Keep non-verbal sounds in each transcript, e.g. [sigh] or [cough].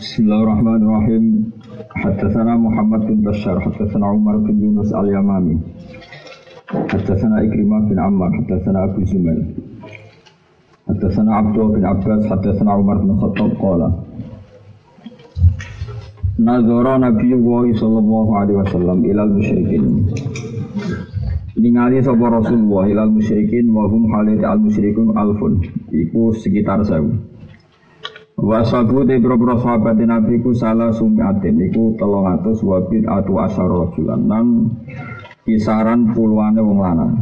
Bismillahirrahmanirrahim. sana Muhammad bin Bashar, haddatsana Umar bin Yunus al-Yamami. sana Ikrimah bin Ammar, sana Abu Zumail. sana Abdul bin Abbas, haddatsana Umar bin Khattab qala. Nazara Nabiullah sallallahu alaihi wasallam ilal musyrikin. Ningali sapa Rasulullah ilal musyrikin wa hum al-musyrikun alfun. Iku sekitar 1000. Wasabu te pira-pira sahabat Nabi ku salah sumiatin iku 300 wa bid'atu asyar rajulan nan kisaran puluhannya wong lanang.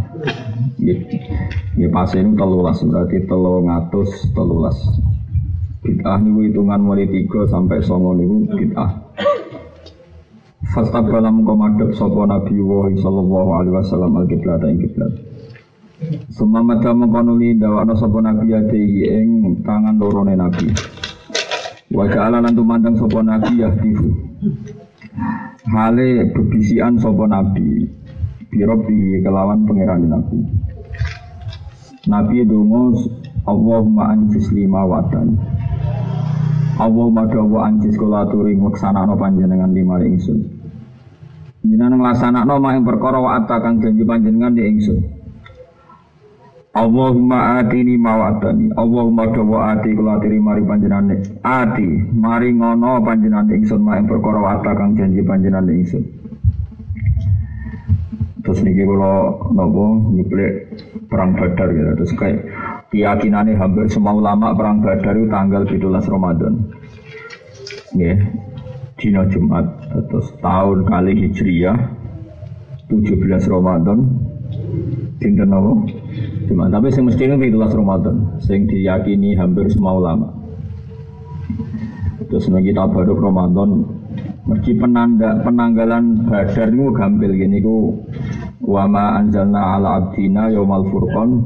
pas ini terlulas berarti 313. Bid'ah ini hitungan mulai tiga sampai 9 ini bid'ah. Fastabala mung komadab sapa Nabi wa sallallahu alaihi wasallam al-kiblat al-kiblat Sumama ta mengkono li dawana Nabi ate ing tangan lorone Nabi. Wajah Allah lan tumandang sopo nabi yahdifu Hale bebisian sopo nabi. Birobi kelawan pangeran nabi. Nabi dungo Allahumma anjis lima watan Allahumma dawa anjis kula aturi no panjenengan lima ingsun. Jenengan no maing perkara wa kang janji panjenengan di ingsun Allahumma atini mawadani Allahumma dawa ati kula atiri mari panjenane ati mari ngono panjenane ingsun mak perkara wata kang janji panjenane ingsun. Terus niki kula napa nyuplek perang Badar gitu terus kayak keyakinane hampir semua ulama perang Badar itu tanggal 17 Ramadan. Nggih. Dina Jumat terus tahun kali Hijriyah 17 Ramadan. Dinten napa Cuma tapi yang mesti ini itulah Ramadan, yang diyakini hampir semua ulama. Terus nih kita baru Ramadan, meski penanda penanggalan badar itu gampil gini ku wama anjalna ala abdina yaumal furqan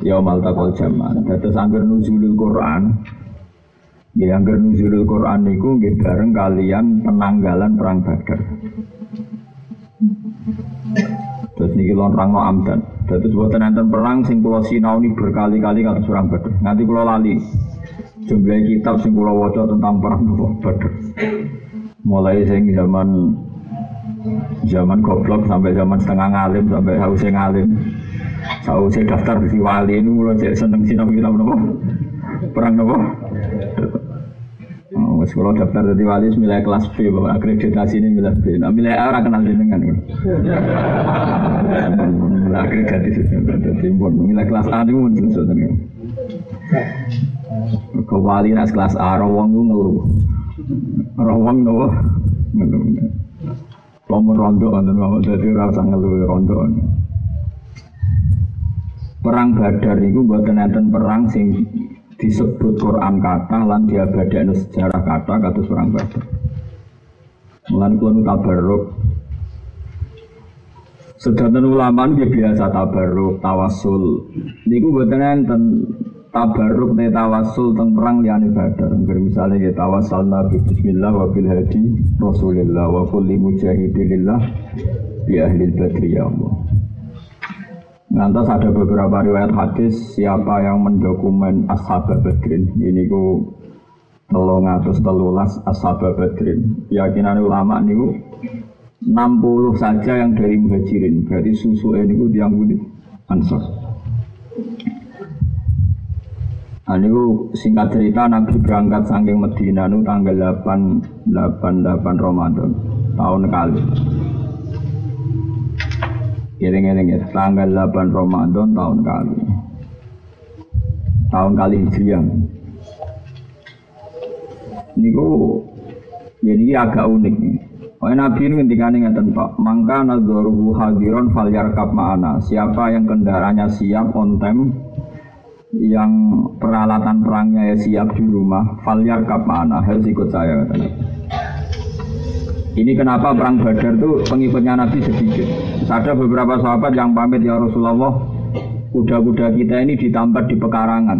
yaumal taqal jaman. Terus angger nuzulul Quran, Ya angger nuzulul Quran niku nggih bareng kalian penanggalan perang Badar. Terus niki lon rangno amdan. Jadi buatan nanti perang sing pulau sinau ini berkali-kali kata surang badar. Nanti pulau lali jumlah kitab sing pulau waca tentang perang badar. Mulai sing zaman zaman goblok sampai zaman setengah ngalim sampai hausnya ngalim. Hausnya daftar di wali ini mulai seneng sinau kitab nopo perang nopo. Wes kalau daftar dari wali milih kelas B, bapak akreditasi ini milih B. Nah, milih A orang kenal jenengan. Milih akreditasi jadi pun milih kelas A itu pun sesuatu. Ke wali nas kelas A, rawang itu ngeluh. Rawang nopo ngeluh. Pemen rondo dan bapak jadi rasa ngeluh rondo. Perang Badar itu buat nenten perang sing disebut Quran kata lan diabadakno sejarah kata kata seorang badar. Mulan kulo tabarruk. Sedanten ulama dia biasa tabarruk, tawasul. Niku mboten enten tabarruk ne tawasul teng perang liyane badar. Ngger misale ya tawassul nabi bismillah wa bil hadi rasulillah wa kulli mujahidillah bi ahli badri ya. Nanti ada beberapa riwayat hadis siapa yang mendokumen ashab badrin? Ini ku telung atus telulas ashab badrin. Keyakinan ulama niku 60 saja yang dari muhajirin. Berarti susu ini ku tiang budi ansor. Nah, ini singkat cerita Nabi berangkat saking Medina nu tanggal 8 8 8 Ramadan. Tahun kali. Eling-eling ya, tanggal 8 Ramadan tahun kali. Tahun kali Hijriah. Niku jadi agak unik nih. Oh, Nabi ini ketika ini ngeten Pak, mangka nadzoruhu hadiron fal yarkab ma'ana. Siapa yang kendaraannya siap on time, yang peralatan perangnya ya siap di rumah, fal yarkab ma'ana, harus ikut saya kata. Ini kenapa perang Badar itu pengikutnya Nabi sedikit. Ada beberapa sahabat yang pamit ya Rasulullah, kuda-kuda kita ini ditambat di pekarangan.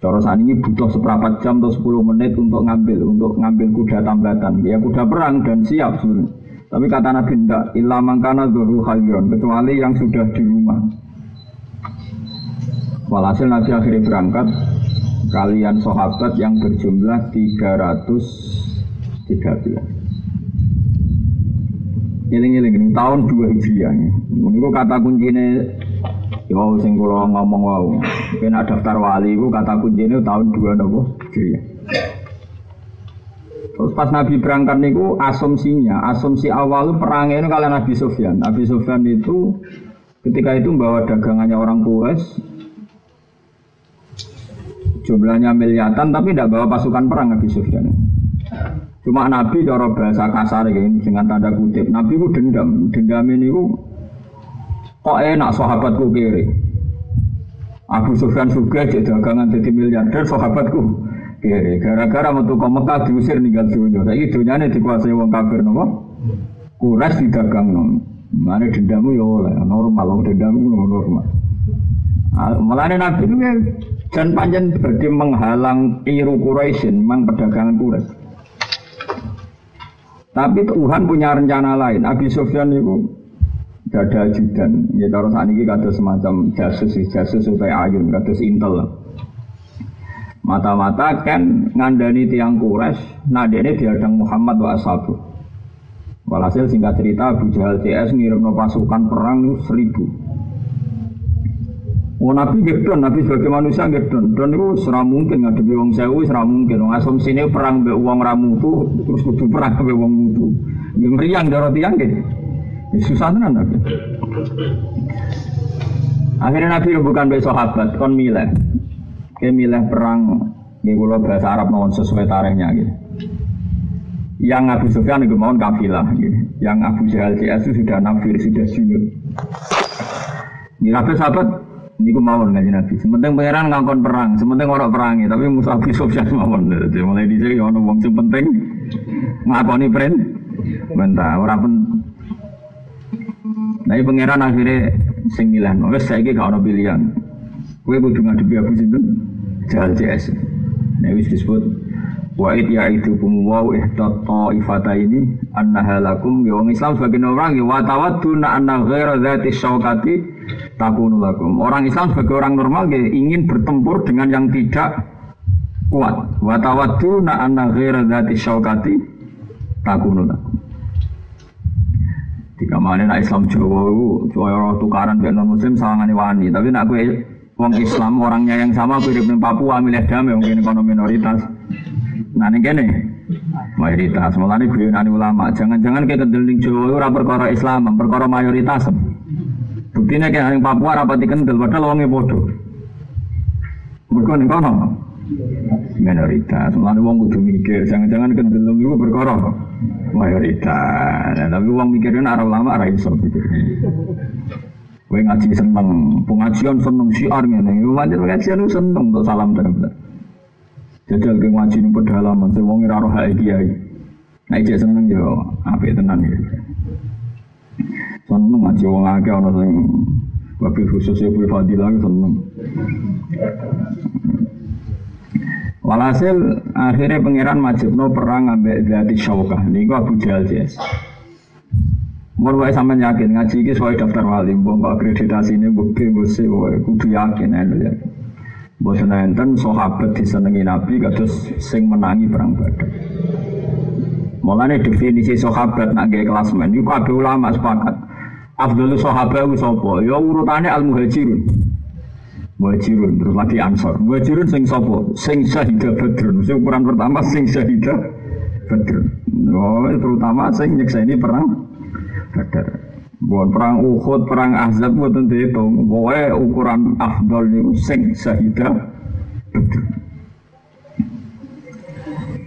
Corosan ini butuh seperempat jam atau 10 menit untuk ngambil, untuk ngambil kuda tambatan. Ya kuda perang dan siap sebenarnya. Tapi kata Nabi tidak, ilah mangkana zuhru khayron, kecuali yang sudah di rumah. Walhasil Nabi akhirnya berangkat, kalian sahabat yang berjumlah 313. Eling-eling tahun 2 Hijriah. Niku kata kuncine yo sing kula ngomong wau. Kena daftar wali iku kata kuncine tahun 2 napa Hijriah. Terus pas Nabi berangkat niku asumsinya, asumsi awal perangnya itu kalian Nabi Sufyan. Nabi Sufyan itu ketika itu membawa dagangannya orang Quraisy jumlahnya miliatan tapi tidak bawa pasukan perang Nabi Sufyan. Cuma Nabi cara bahasa kasar ini dengan tanda kutip. Nabi itu dendam, dendam ini itu kok enak sahabatku kiri. Abu Sufyan juga jadi dagangan jadi miliarder sahabatku kiri. Gara-gara metu ke Mekah diusir ninggal dunia. Saya dunia ini dikuasai wong kafir nopo. Kuras didagang nopo. Mana dendammu ya oleh normal, dendammu normal. Malah Nabi itu dan panjang berarti menghalang iru Quraisyin, memang perdagangan Quraisy. Tapi Tuhan punya rencana lain. Abi Sufyan itu dada ajudan. Ya kalau saat ini kata semacam jasus, jasus supaya ayun, kata intel. Mata-mata kan ngandani tiang Quraisy, nah ini diadang Muhammad wa ashabu. Walhasil singkat cerita Abu Jahal CS ngirim pasukan perang seribu. Oh Nabi gedon, Nabi sebagai manusia gedon. Dan itu serah mungkin ngadepi wong sewu, serah mungkin. Wong asumsi ini perang be uang ramu itu, terus kudu perang [laughs] be uang mutu. Yang meriang darah tiang gitu. Ya, susah tenan Nabi. Akhirnya Nabi bukan be sahabat, kon milih. Ke milih perang, di pulau bahasa Arab mohon sesuai tarikhnya gitu. Yang Abu Sufyan itu mohon kafilah, gitu. yang Abu Jahal CS itu sudah nafir, sudah junud. Di sahabat Niku mawon ngaji Nabi. Sementing pangeran ngangkon perang, sementing orang perangi, tapi musuh Abi Sufyan mawon. Jadi mulai di sini ono wong penting ngakoni print. Bentah orang pun. Nah, pangeran akhirnya sing milan. Wes saiki gak ono pilihan. Kowe kudu ngadepi Abu Sinten Jahal CS. Nah, wis disebut Wa id ya itu wa ihdat ifata ini annaha lakum ya wong Islam sebagai orang ya wa tawadduna anna ghaira dzati syaukati takunu lakum. Orang Islam sebagai orang normal ya, ingin bertempur dengan yang tidak kuat. Wa tawadduna anna ghaira dzati syaukati takunu lakum. Jika mana nak Islam Jawa itu, Jawa tukaran dengan non Muslim sawangane wani. Tapi nak gue wong Islam orangnya yang sama gue di Papua milih damai mungkin ekonomi minoritas. Nah ini gini, mayoritas. Mulanya nani ulama. Jangan-jangan kita kendeling Jawa ora perkara Islam, perkara mayoritas. Buktinya kayak yang Papua rapat kendel, padahal wongnya bodoh. Bukan kono. Minoritas. Mulanya wong kudu mikir. Jangan-jangan kendelung itu perkara mayoritas. Nah, tapi wong mikirnya arah ulama arah mikirnya. Kowe ngaji seneng, pengajian seneng siar ngene. Wajar pengajian seneng untuk salam benar Jajal ke ngaji ning pedalaman sing wong ora roh kiai. Nah iki seneng yo apik tenan iki. Seneng ngaji wong akeh ana sing wabil khusus ya Bu Fadilah seneng. Walhasil akhirnya pangeran Majibno perang ambek Zati Syaukah. Ini Abu Jahal jes. Mau wae sampean yakin ngaji iki sesuai daftar wali, mbok akreditasi ini bukti bukti kudu yakin ya. Bosan enten sahabat disenengi Nabi kados sing menangi perang Badar. Mulane definisi sahabat nak gawe klasmen iku kabeh ulama sepakat. Abdul sahabat ku sapa? Ya urutane al muhajirun. Muhajirun terus lagi ansor. Muhajirun sing sapa? Sing syahidah Badr. Sing ukuran pertama sing syahidah Badr. Oh, terutama sing nyekseni perang Badar. Bukan perang Uhud, perang Ahzab tentu dihitung. Pokoknya ukuran afdol itu sing syahidah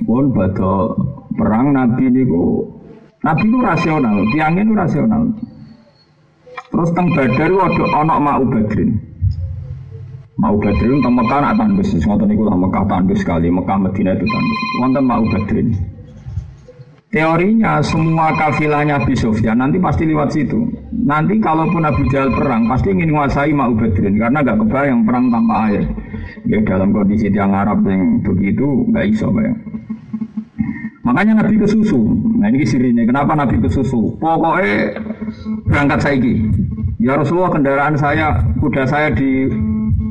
Bukan pada perang Nabi niku Nabi itu rasional, tiangnya itu rasional. Terus teng Badar itu ada anak mau Badrin. Mau Badrin teng Mekah nak tandus, ngoten niku lah Mekah tandus sekali, Mekah Madinah itu tandus. Wonten mau Badrin. Teorinya semua kafilahnya Abi Sufyan nanti pasti lewat situ. Nanti kalaupun Abu Jahal perang pasti ingin menguasai Ma'u Badrin karena gak kebayang perang tanpa air. Ya, dalam kondisi tiang Arab yang begitu gak iso bayang. Makanya Nabi ke susu. Nah ini sirinya. Kenapa Nabi ke susu? Pokoknya berangkat saiki. Ya Rasulullah kendaraan saya, kuda saya di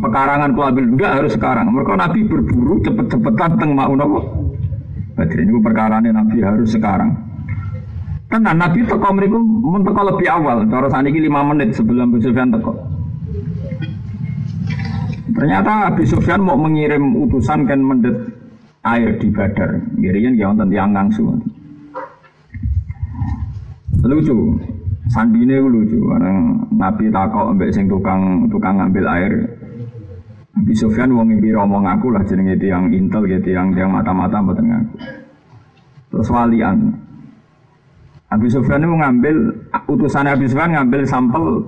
pekarangan ku ambil enggak harus sekarang. Mereka Nabi berburu cepet-cepetan teng mau. Badri ini perkara Nabi harus sekarang. Tenan Nabi teko mriku mun teko lebih awal. Cara saniki 5 menit sebelum Abu Sufyan teko. Ternyata Abu Sufyan mau mengirim utusan kan mendet air di Badar. Girian ya wonten tiyang ngangsu. Lucu. Sandine lucu karena Nabi takok ambek sing tukang tukang ngambil air. Nabi Sufyan wong iki ngomong aku lah jenenge tiyang intel gitu yang tiang mata-mata mboten ngaku. Terus walian. Abu Sufyan itu ngambil utusan Abu Sufyan ngambil sampel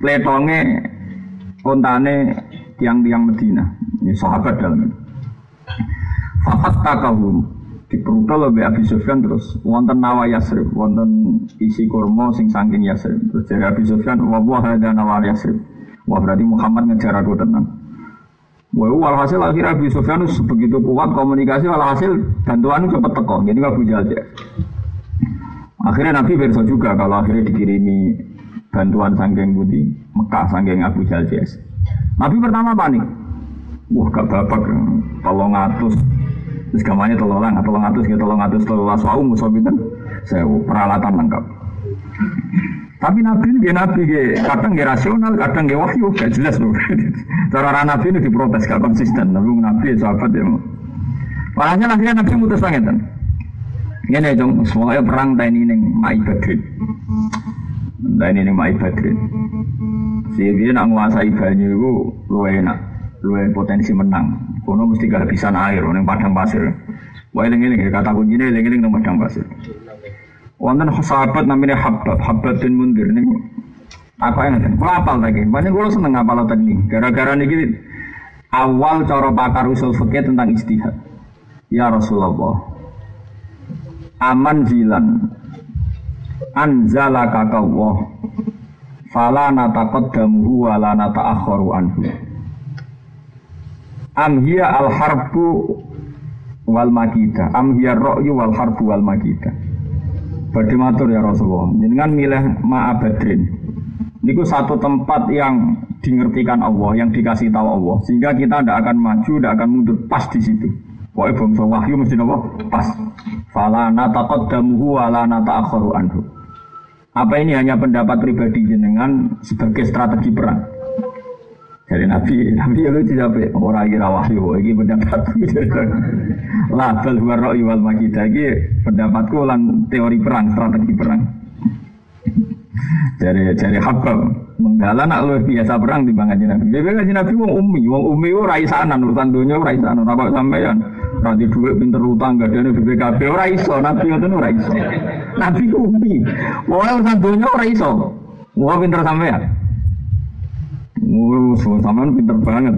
pletonge ontane tiang-tiang Medina. Ini sahabat dalam ini. Fakat takahum diperutol oleh Abi Sufyan terus wonten nawa Yasrib, wonten isi kurma sing saking Yasrib. Terus dari Abi Sufyan, wah ada nawa Yasrib. Wah berarti Muhammad ngejar aku tenang. Wah, walhasil akhirnya Abi Sufyan begitu kuat komunikasi, walhasil bantuan cepat teko. Jadi nggak punya aja. Akhirnya Nabi berso juga kalau akhirnya dikirimi bantuan sangking budi Mekah sangking Abu Jal Nabi pertama panik. Wah gak babak, tolong atus Terus gamanya tolong lang, tolong atus, ya tolong atus, tolong laswau, musuh binten, saya peralatan lengkap. Tapi Nabi ini Nabi ge kadang ge rasional, kadang ge wahyu, gak jelas loh. [laughs] Cara orang Nabi ini diprotes gak konsisten, tapi Nabi sahabat ya. Walhasil akhirnya Nabi mutus kan. Ini dong, semuanya perang tani ini Mai Badrin. Tani ini Mai Badrin. Si dia nak menguasai banyu itu lu enak, lu potensi menang. Kono mesti kehabisan air neng padang pasir. Wah ini ini kata kuncinya ini ini neng padang pasir. Wonten sahabat namanya Habab, Habab bin Mundir nih. Apa yang nanti? Kalau apal banyak gue seneng apal tadi. Gara-gara nih awal cara pakar usul fikih tentang istihad. Ya Rasulullah, aman zilan anzalaka kawah fala nataqaddamuhu wa la nata'akhkharu anhu am hiya al harbu wal makida am hiya ra'yu wal harbu wal makida Badhe matur ya Rasulullah. Jenengan milih ma'abadrin. Niku satu tempat yang dingertikan Allah yang dikasih tahu Allah. Sehingga kita tidak akan maju tidak akan mundur pas di situ. Pokoknya bangsa wahyu mesti nopo pas. Fala nataqaddamuhu wa la nata'akhkharu anhu. Apa ini? Hanya pendapat pribadi jenengan sebagai strategi perang dari Nabi, Nabi lucu sampai orang kira wahyu, ini pendapatku. [laughs] Label luar roh wal makidah, ini pendapatku lan teori perang, strategi perang. Dari dari Habab, menggala nak lu biasa perang di bangga Nabi. Dia bilang Nabi wong umi, wong umi itu raisanan, urusan dunia raisanan. Apa sampean? Rati duit pinter utang, gak ada BPKB, ora iso. Nabi itu ora iso. Nabi umi, wong urusan dunia ora iso. Wong pinter sampean. Mulu sampean pinter banget.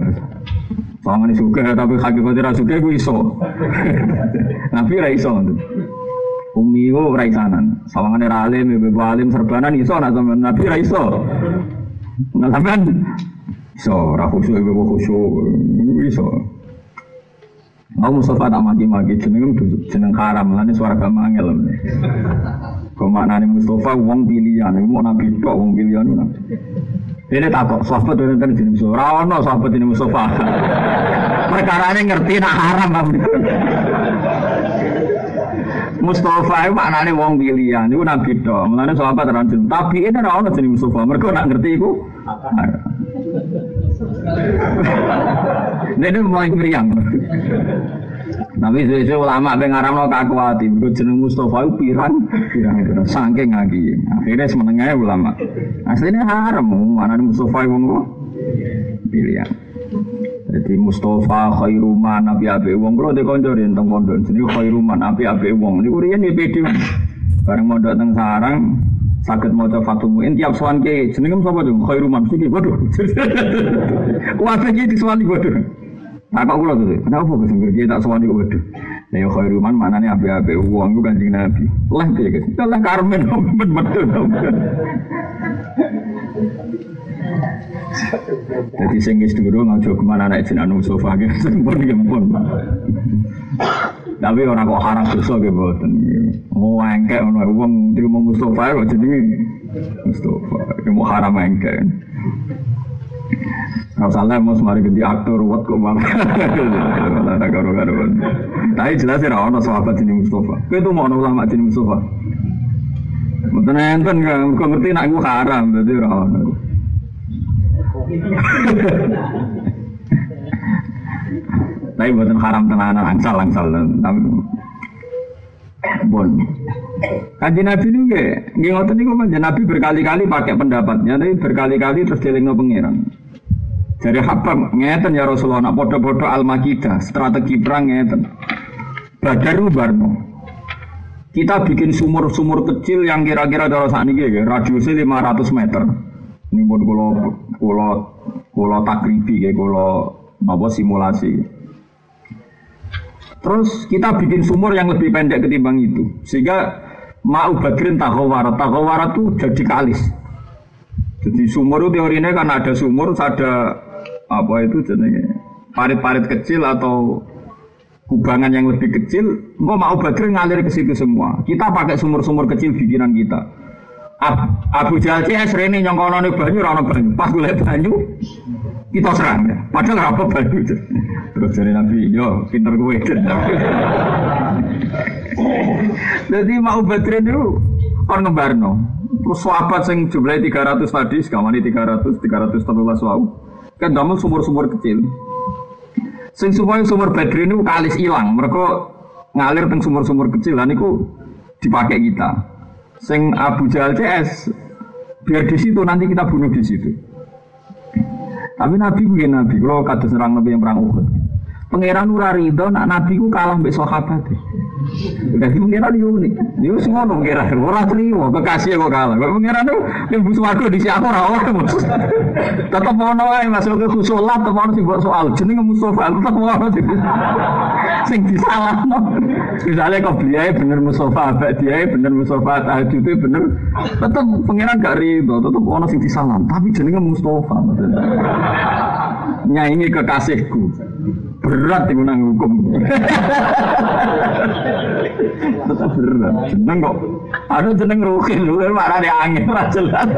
Soalnya ini suka tapi ra suka gue iso. [laughs] Nabi ra iso. Umi ku ra isanan. Sawangane ra alim, ibu alim serbanan iso nak sampean Nabi ra iso. Nah sampean iso ra khusyuk ibu khusyuk iso. Mau Mustafa tak mati-mati jeneng jeneng haram lan suara gamangel. Kok maknane Mustafa wong pilihan, mau nabi tok wong pilihan. Ini takut sahabat itu kan jenis Mustafa. Rawono sahabat ini Mustafa. Perkara ini ngerti nak haram Mustafa itu maknanya wong pilihan, itu nabi do. Mulanya sahabat terang Tapi ini rawono jenis Mustafa. Mereka nak ngerti itu. Ini mulai meriang. Tapi sesuai ulama pengarang lo kakuati, berikut jeneng Mustafa itu pirang, pirang lagi. Akhirnya semenengahnya ulama. Aslinya haram, mana Mustafa itu mau pilihan. Jadi Mustafa khairuman nabi abe wong kalau dikoncorin tentang pondok jadi khairuman nabi abe wong. Ini kurian di pedi. Bareng mondok teng sarang, sakit mau coba Muin tiap soan ke jenengem sapa dong khairuman sih waduh. [laughs] Wah iki diswani waduh. Nah, kok kula tuh, kenapa kok sing kita tak sewani kok waduh. Lah ya khairu man manane ape-ape wong ku Kanjeng Nabi. Lah piye guys? Lah karmen [laughs] ben betul. Jadi sing wis durung aja ke mana anak jeneng sofa ge [laughs] pun gempun. Tapi orang kok haram dosa ge mboten. Mau engkek ono wong terima Mustofa kok jenenge Mustofa. Mau haram engkek. Kau salah mau semari ganti aktor, wat kok malah. Ada karo karo. Tapi jelas ya ono sahabat ini Mustafa. Kau itu mau ulama ini Mustafa. Mungkin enten kan, kau ngerti nak gue haram, berarti ono. Tapi buatan haram tenanan angsal angsal. Bon. Kanji Nabi itu nggih, nggih ngoten niku Nabi berkali-kali pakai pendapatnya, tapi berkali-kali terus dilingno pangeran. Dari Habab ngeten ya Rasulullah nak podo-podo al-makidah, strategi perang ngeten. Badar Barno. Kita bikin sumur-sumur kecil yang kira-kira kalau saat ini ya, radiusnya 500 meter. Ini pun kalau kalau kalau takribi ya, kalau apa simulasi. Terus kita bikin sumur yang lebih pendek ketimbang itu. Sehingga mau badrin tahawara. Tahawara itu jadi kalis. Jadi sumur itu teorinya kan ada sumur, ada apa itu jenenge parit-parit kecil atau kubangan yang lebih kecil, engkau mau badrin ngalir ke situ semua. Kita pakai sumur-sumur kecil bikinan kita. Abu Jahal CS Rene nyongkono banyu, rano banyu. Pas gue banyu, kita serang ya. Padahal apa banyu. Terus dari Nabi, yo pinter gue. Jadi mau batrin itu kon ngebarno. Terus sahabat sing jumlahnya 300 tadi, sekamani 300, 300 13 wau. Kan damel sumur-sumur kecil. Sing supaya sumur batrin itu kalis hilang. Mereka ngalir teng sumur-sumur kecil dan itu dipakai kita. Sing Abu Jahal CS biar di situ nanti kita bunuh di situ. Tapi Nabi begini Nabi, kalau kata serang Nabi yang perang Uhud. Pangeran rido nak Nabi ku kalah mbek sahabat. Jadi pangeran yo unik. Yo semua ngono pangeran, ora trimo, kekasih kok kalah. Kok pangeran tuh yang bus warga di siapa ora ora. Tetep ono ae masuk ke khusulat tetep ono sing soal jenenge Mustafa tetep ono sing disalahno. Misalnya kok beliau bener Mustafa, abak dia bener Mustafa, tahajud itu bener. Tetep pangeran gak rido, tetep ono sing disalah. Tapi jenenge Mustafa. Nyaingi kekasihku. Berat itu nang hukum. Tetap berat. Jeneng kok. Ada jeneng rukin, rukin mana nih angin, jelas.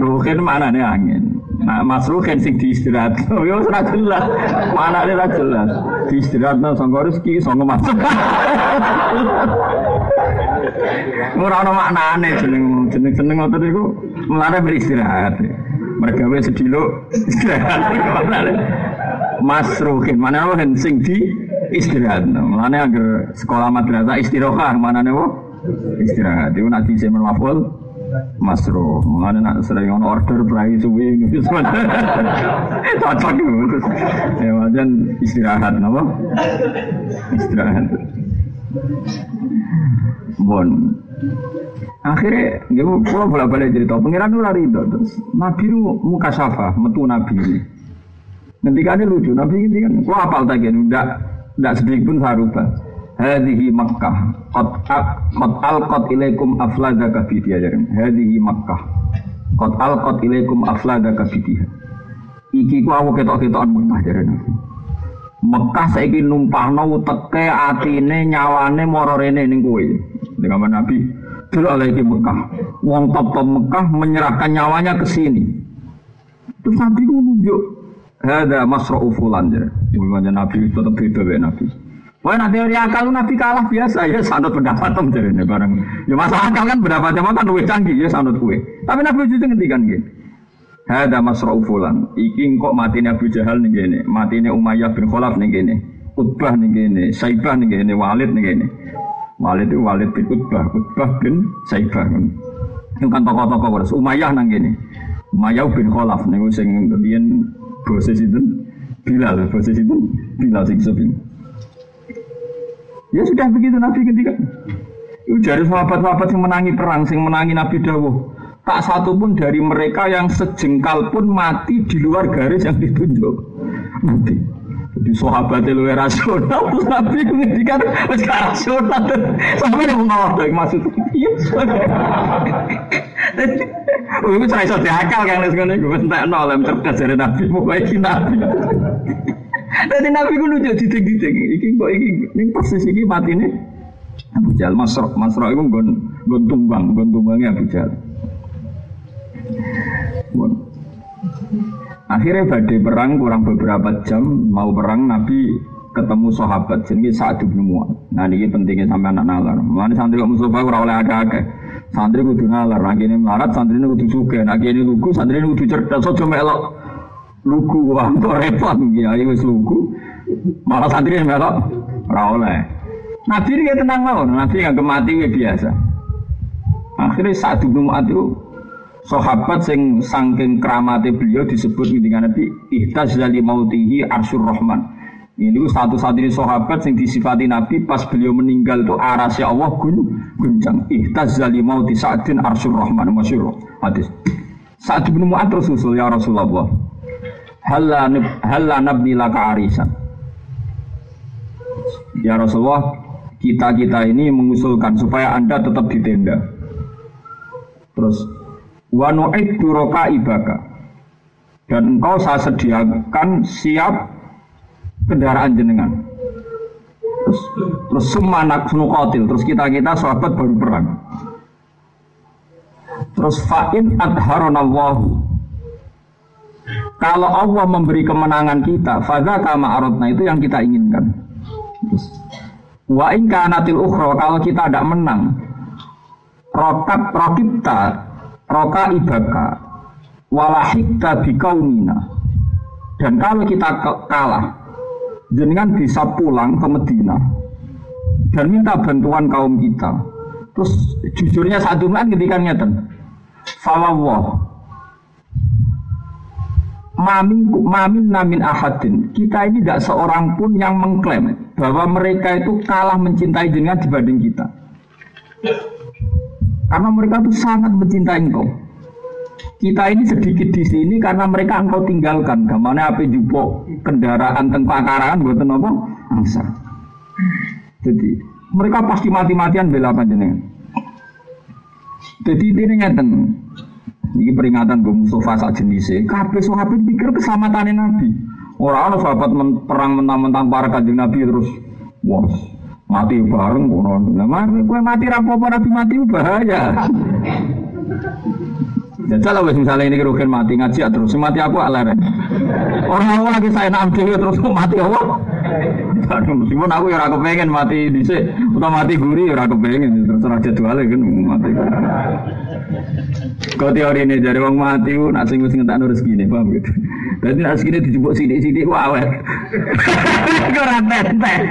Rukin mana nih angin. Nah, Mas Rukin sing diistirahat. [laughs] Yo ora jelas. Mana ora jelas. Diistirahatno sangka rezeki, sangka masuk. Ora ana maknane jeneng jeneng jeneng ngoten niku mulane beristirahat. Mereka wis sedilo istirahat. Mas Ruhin mana Ruhin sing di istirahat. Mana agar sekolah madrasah istirahat mana nih istirahat. Itu nanti saya melapor Masro, mana nak sering on order berai suwi itu [laughs] cocok itu. Ya wajan istirahat, napa? Istirahat. Bon. Akhirnya, gue bolak balik cerita. Pengiran itu lari itu terus. Nabi itu muka syafa, metu Nabi kan lucu, Nabi kan, gua apal tadi, enggak, enggak sedikit pun sarubah. Hadihi Makkah, qad qad alqat ilaikum afladaka fi diyarin. Hadihi Makkah, qad alqat ilaikum afladaka fi Iki ku aku ketok-ketokan Makkah jare Nabi. Mekah saiki numpahno teke atine nyawane mara rene ning kowe. Dengan Nabi dulu lagi Mekah. Wong top-top Mekah menyerahkan nyawanya ke sini. Terus Nabi ku nunjuk ada masra'u fulan ya. Ibu Nabi tetap beda ya Nabi. Wah nanti teori akal Nabi kalah biasa ya sanut pendapat tem jadi ini bareng. Ya masa akal kan pendapatnya kan lebih canggih ya sanut kue. Tapi Nabi itu ngendikan gitu. Hada masra'u fulan. Iki kok mati Abu Jahal nih gini, mati Umayyah bin Khalaf nih gini, Utbah nih gini, Saibah nih gini, Walid nih gini. Walid itu Walid bin Utbah, Utbah bin Saibah. Itu kan tokoh-tokoh. Umayyah nang gini. Umayyah bin Khalaf nih sing kemudian proses itu Bilal, proses itu Bilal sing sebelum. Ya sudah begitu Nabi ketika itu dari sahabat-sahabat yang menangi perang, yang menangi Nabi Dawuh. Tak satu pun dari mereka yang sejengkal pun mati di luar garis yang ditunjuk. Nanti. Jadi sahabat itu rasional, terus Nabi menghentikan masih rasional. Sampai dia menolak dari maksud. Iya, [laughs] Oh, itu saya sudah akal kan, sekarang gue entek nol, cerdas dari Nabi, mau baik Nabi. [laughs] Nanti Nabi ku lucu diting-diting. Iki kok iki ning persis iki matine Abu Jahal Masro, Masro itu gon gon tumbang, gon tumbangnya Abu. Akhirnya badai perang kurang beberapa jam mau perang Nabi ketemu sahabat jadi saat bin. Nah ini pentingnya sampai anak nalar. Mana santri kok Mustafa ora oleh ada-ada. Santri kudu nalar, nah ini melarat santri kudu suge, nah ini lugu santri kudu cerdas, so melok lugu wah kok repot ya wis lugu. Malah santri melok ora oleh. Nabi ini tenang mau, Nabi nggak mati biasa. Akhirnya saat bin Mu'ad itu sahabat sing sangking keramate beliau disebut dengan Nabi ihtaz dari mautihi arsyur rahman. Ini satu saat ini sahabat yang disifati Nabi pas beliau meninggal itu arasya Allah gun guncang. Ihtaz dari mauti sa'din arsyur rahman. Masyur hadis. Saat bin Mu'ad terus usul ya Rasulullah halla nabni laka arisan? Ya Rasulullah kita-kita ini mengusulkan supaya anda tetap di tenda terus wa nu'iddu ibaka dan engkau saya sediakan siap kendaraan jenengan. Terus terus semanak nukotil terus kita kita sahabat baru perang. Terus fa'in adharonallahu kalau Allah memberi kemenangan kita fadha kama arotna itu yang kita inginkan. Terus wa in kanatil ukhra kalau kita tidak menang rokat rokipta roka ibaka walahikta bikaumina. Dan kalau kita kalah jenengan bisa pulang ke Medina dan minta bantuan kaum kita. Terus jujurnya satu man ketika nyeten falawah mamin mamin namin ahadin. Kita ini tidak seorang pun yang mengklaim bahwa mereka itu kalah mencintai jenengan dibanding kita karena mereka itu sangat mencintai engkau. Kita ini sedikit di sini karena mereka engkau tinggalkan. Ke mana apa jupo kendaraan tentang karangan buat apa? Angsa. Jadi mereka pasti mati-matian bela panjenengan. Jadi ini ngeten. Ini peringatan gue Mustafa saat jenisnya. Kabeh sahabat pikir keselamatan Nabi. Orang-orang sahabat perang mentang-mentang para kanjeng Nabi terus. Wah, mati bareng kono. Lah mati kowe mati ra apa nabi mati bahaya. Jajal lah misalnya ini kerugian mati ngaji ya terus mati aku aleren. Orang awal lagi saya nak dewi terus mati apa? Meskipun aku ya aku pengen mati dhisik atau mati gurih ya pengen terus ora jadwale kan mati. Kau teori ini dari wong mati nak sing wis ngetakno rezekine paham gitu. Dadi nak rezekine dijupuk sithik-sithik [laughs] ku awet. Ora tenteng.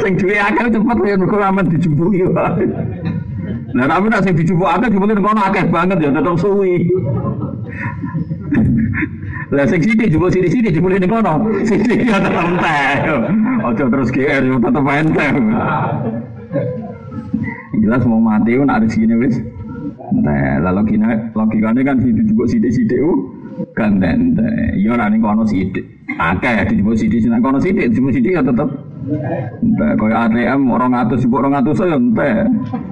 Sing duwe akeh cepet ya mergo aman dijumpuki wae. Nah, tapi nak sing dijupuk akeh dimulai kono akeh banget ya tetep suwi. Lah sing sithik jupuk sithik-sithik dimulai ning kono. Sithik ya tetep entek. Aja terus GR yo tetep enteng. Jelas mau mati nak rezekine wis. Nah, lalu kina logikanya kan situ juga sidik-sidik u kan tente. Iya nih kono sidik. Akeh dijebuk sidik sing kono sidik dijebuk sidik ya tetep Entah kaya ATM orang atus ibu orang atus saya entah.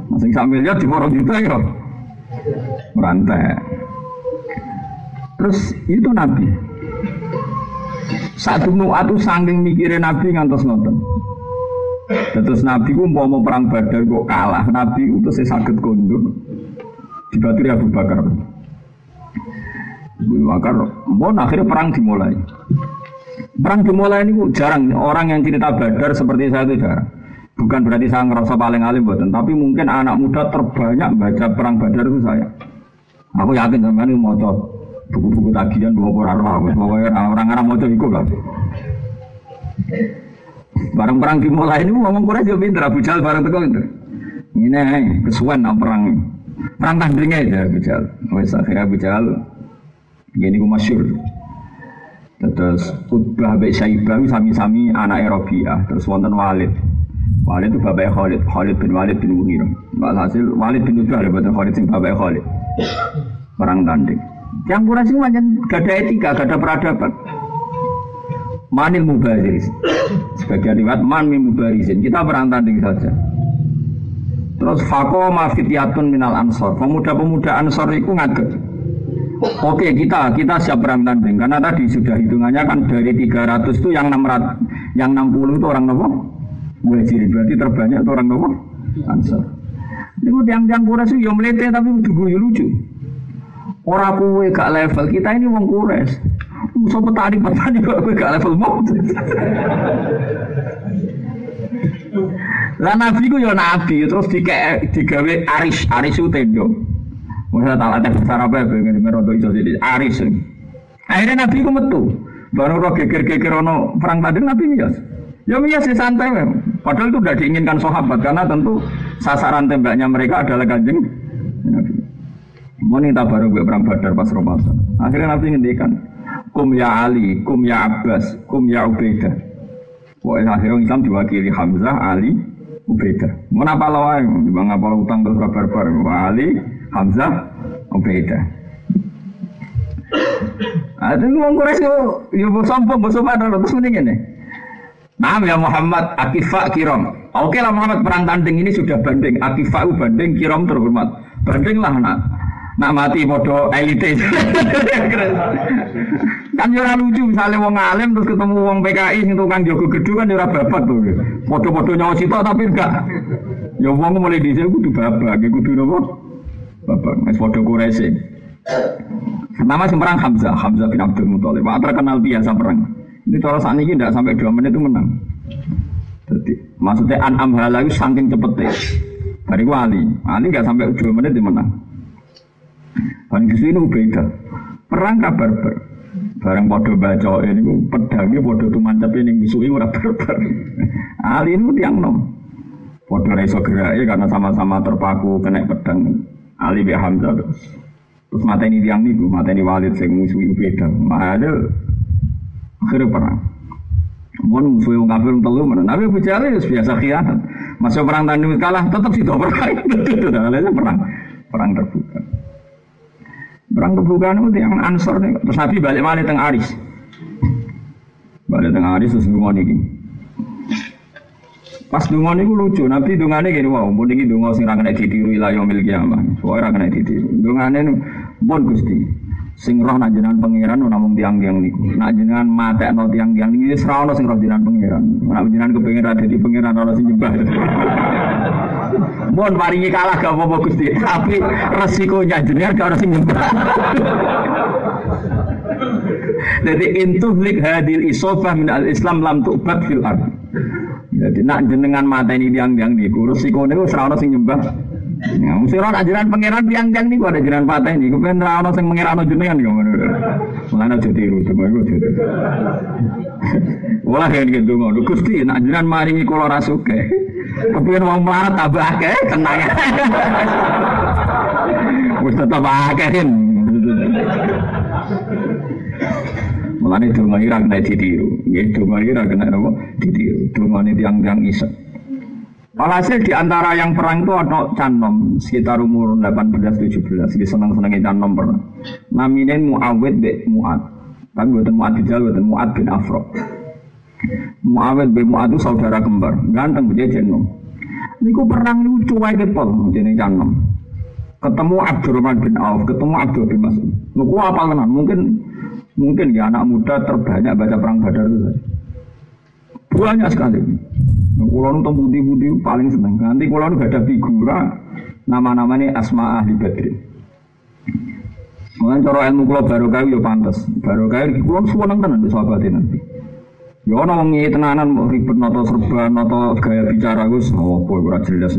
Masing sambil lihat di orang juta ya. Merantai. Terus itu Nabi. Saat atu sangking mikirin Nabi ngantos nonton. Terus Nabi ku mau mau perang badar kok kalah. Nabi itu saya sakit kondur. Dibaturi Abu Bakar. Abu Bakar, mau akhirnya perang dimulai. Perang dimulai ini jarang orang yang cerita badar seperti saya itu jarang. Bukan berarti saya ngerasa paling alim buatan, tapi mungkin anak muda terbanyak baca perang badar itu saya. Aku yakin sama ini mau buku-buku tagihan dua orang orang orang-orang mau ikut lah. Barang perang dimulai ini ngomong kurang jauh pinter, Abu Jal barang teko itu. Ini kesuwen nak perang. Perang tandingnya aja Abu Jal. Wes akhirnya Abu Jal. Gini gue masyur. Terus Utbah Bek Syaibah sami-sami anak Erobiah. Terus wonten Walid. Walid itu bapak Khalid, Khalid bin Walid bin Mughirah. hasil Walid bin Utbah buatan Khalid sing bapak Khalid. Perang tanding. Yang sih macam gak ada etika, gak ada peradaban. Manil mubariz. Sebagian riwayat man mubarizin. Kita perang tanding saja. Terus fako mafitiyatun minal ansor. Pemuda-pemuda ansor itu ngaget. Oke kita kita siap perang tanding karena tadi sudah hitungannya kan dari 300 itu yang 600 yang 60 itu orang nopo muhajirin berarti terbanyak itu orang nopo ansor. Yang yang kurang sih yang melete tapi lucu lucu. Orang kue gak level kita ini wong kures. Musa petani petani kok kue gak level mau. Lah nabi ku ya nabi terus dike digawe aris aris itu tendo. Masa tak ada besar apa ya pengen merondo iso sini aris. Akhirnya nabi ku metu. Baru roh geger-geger ono perang tadi nabi miyas. Ya miyas ya santai. Padahal itu sudah diinginkan sahabat karena tentu sasaran tembaknya mereka adalah kanjeng. Mau nih baru gue perang Badar pas Ramadan. Akhirnya Nabi ngendikan, kum ya Ali, kum ya Abbas, kum ya Ubaidah. Pokoknya akhirnya Islam diwakili Hamzah, Ali, Ubaidah. Mau apa lawan? Bang apa utang terus barbar? Ali, Hamzah, Ubaidah. Ada ngomong Quraisy yo yo sombong padha terus mending ini. Nah ya Muhammad Akifa Kiram. Oke lah Muhammad perang tanding ini sudah banding. Akifa banding Kiram terhormat. Banding lah nak. Nak mati bodoh elite. [laughs] kan ora lucu misalnya wong alim terus ketemu wong PKI sing tukang jogo gedung kan ora babat tuh. Foto-foto nyawa sitok tapi enggak. Ya wong mulai dhisik kudu babak, kudu napa? Babak. Wis padha Quraisy. Pertama sing perang Hamzah, Hamzah bin Abdul Muthalib. Wah terkenal biasa perang. Ini kalau saat ini tidak sampai dua menit itu menang. Jadi maksudnya an'am halayu saking cepetnya. Dari wali, wali nggak sampai dua menit itu menang. Dan di sini beda. Perang kabar ber. Barang podo baca ini pedangnya podo tuh mantap ini ora berber. Ali ini tiang nom. Podo reso gerak ya karena sama-sama terpaku kena pedang. Ali bi Hamzah terus. Terus ini tiang nih, mata ini walid sing musuhnya beda. Ada akhirnya perang. Mohon musuh yang kafir telu mana? Nabi bicara ya biasa khianat. Masuk perang tanding kalah tetap sih perang. [laughs] Itu perang perang terbuka. Perang terbuka itu yang ansor nih. Terus Nabi balik mana tengah Aris. Balik tengah Aris terus ngomong ini. Pas dungo niku lucu, Nabi dungane gini wow, pun iki dungo sing ra kena ditiru ila yaumil kiamah. Soale ra kena ditiru. Dungane pun Gusti. Sing roh nak jenengan pangeran namung tiang-tiang niku. Nak jenengan matekno tiang-tiang niki wis ra ono sing roh jenengan pangeran. Nak jenengan kepengin ra dadi pangeran ono sing nyembah. Mohon paringi kalah gak apa-apa Gusti, tapi resikonya jenengan gak ono sing nyembah. Jadi intuhlik hadil isofah min al-Islam lam tu'bad fil ard. Jadi nak jenengan mata ini tiang-tiang niku resiko niku ora ono sing nyembah. Ya, mesti ora ajaran pangeran tiang-tiang niku ada ajaran patah ini. Kepen ora ono sing pangeran jenengan niku ngono. Mulane aja tiru cuma iku aja. [laughs] Wala kan gitu ngono. Gusti nak ajaran maringi kula rasuke. Kepen wong melarat tambah akeh tenang. [laughs] Wis tetep akeh Mulane donga ira kena ditiru. Nggih donga ira kena apa? Ditiru. Dongane tiang-tiang isek. Walhasil di antara yang perang itu ada Canom sekitar umur 18-17 Dia senang-senangnya Canom pernah. Naminin Muawid bin Mu'ad. Tapi buatan Mu'ad Bijal, buatan Mu'ad bin Afro Muawid bin Mu'ad itu saudara kembar. Ganteng dia Canom Ini ku perang ini cuai kepol Jadi Canom. Ketemu Abdurrahman bin Auf Ketemu Abdul bin Mas'ud. Lu apa kenal? Mungkin Mungkin ya anak muda terbanyak baca perang Badar itu saja. Banyak sekali. Kulo nu putih-putih paling seneng. Nanti kulo nu ada figura nama-namanya Asma Ahli Badri. Mungkin cara ilmu kulo baru kau ya pantas. Baru kau kulo seneng tenan di sahabat nanti. Ya ana wong tenanan ribet noto serba noto gaya bicara Gus oh boy ora jelas.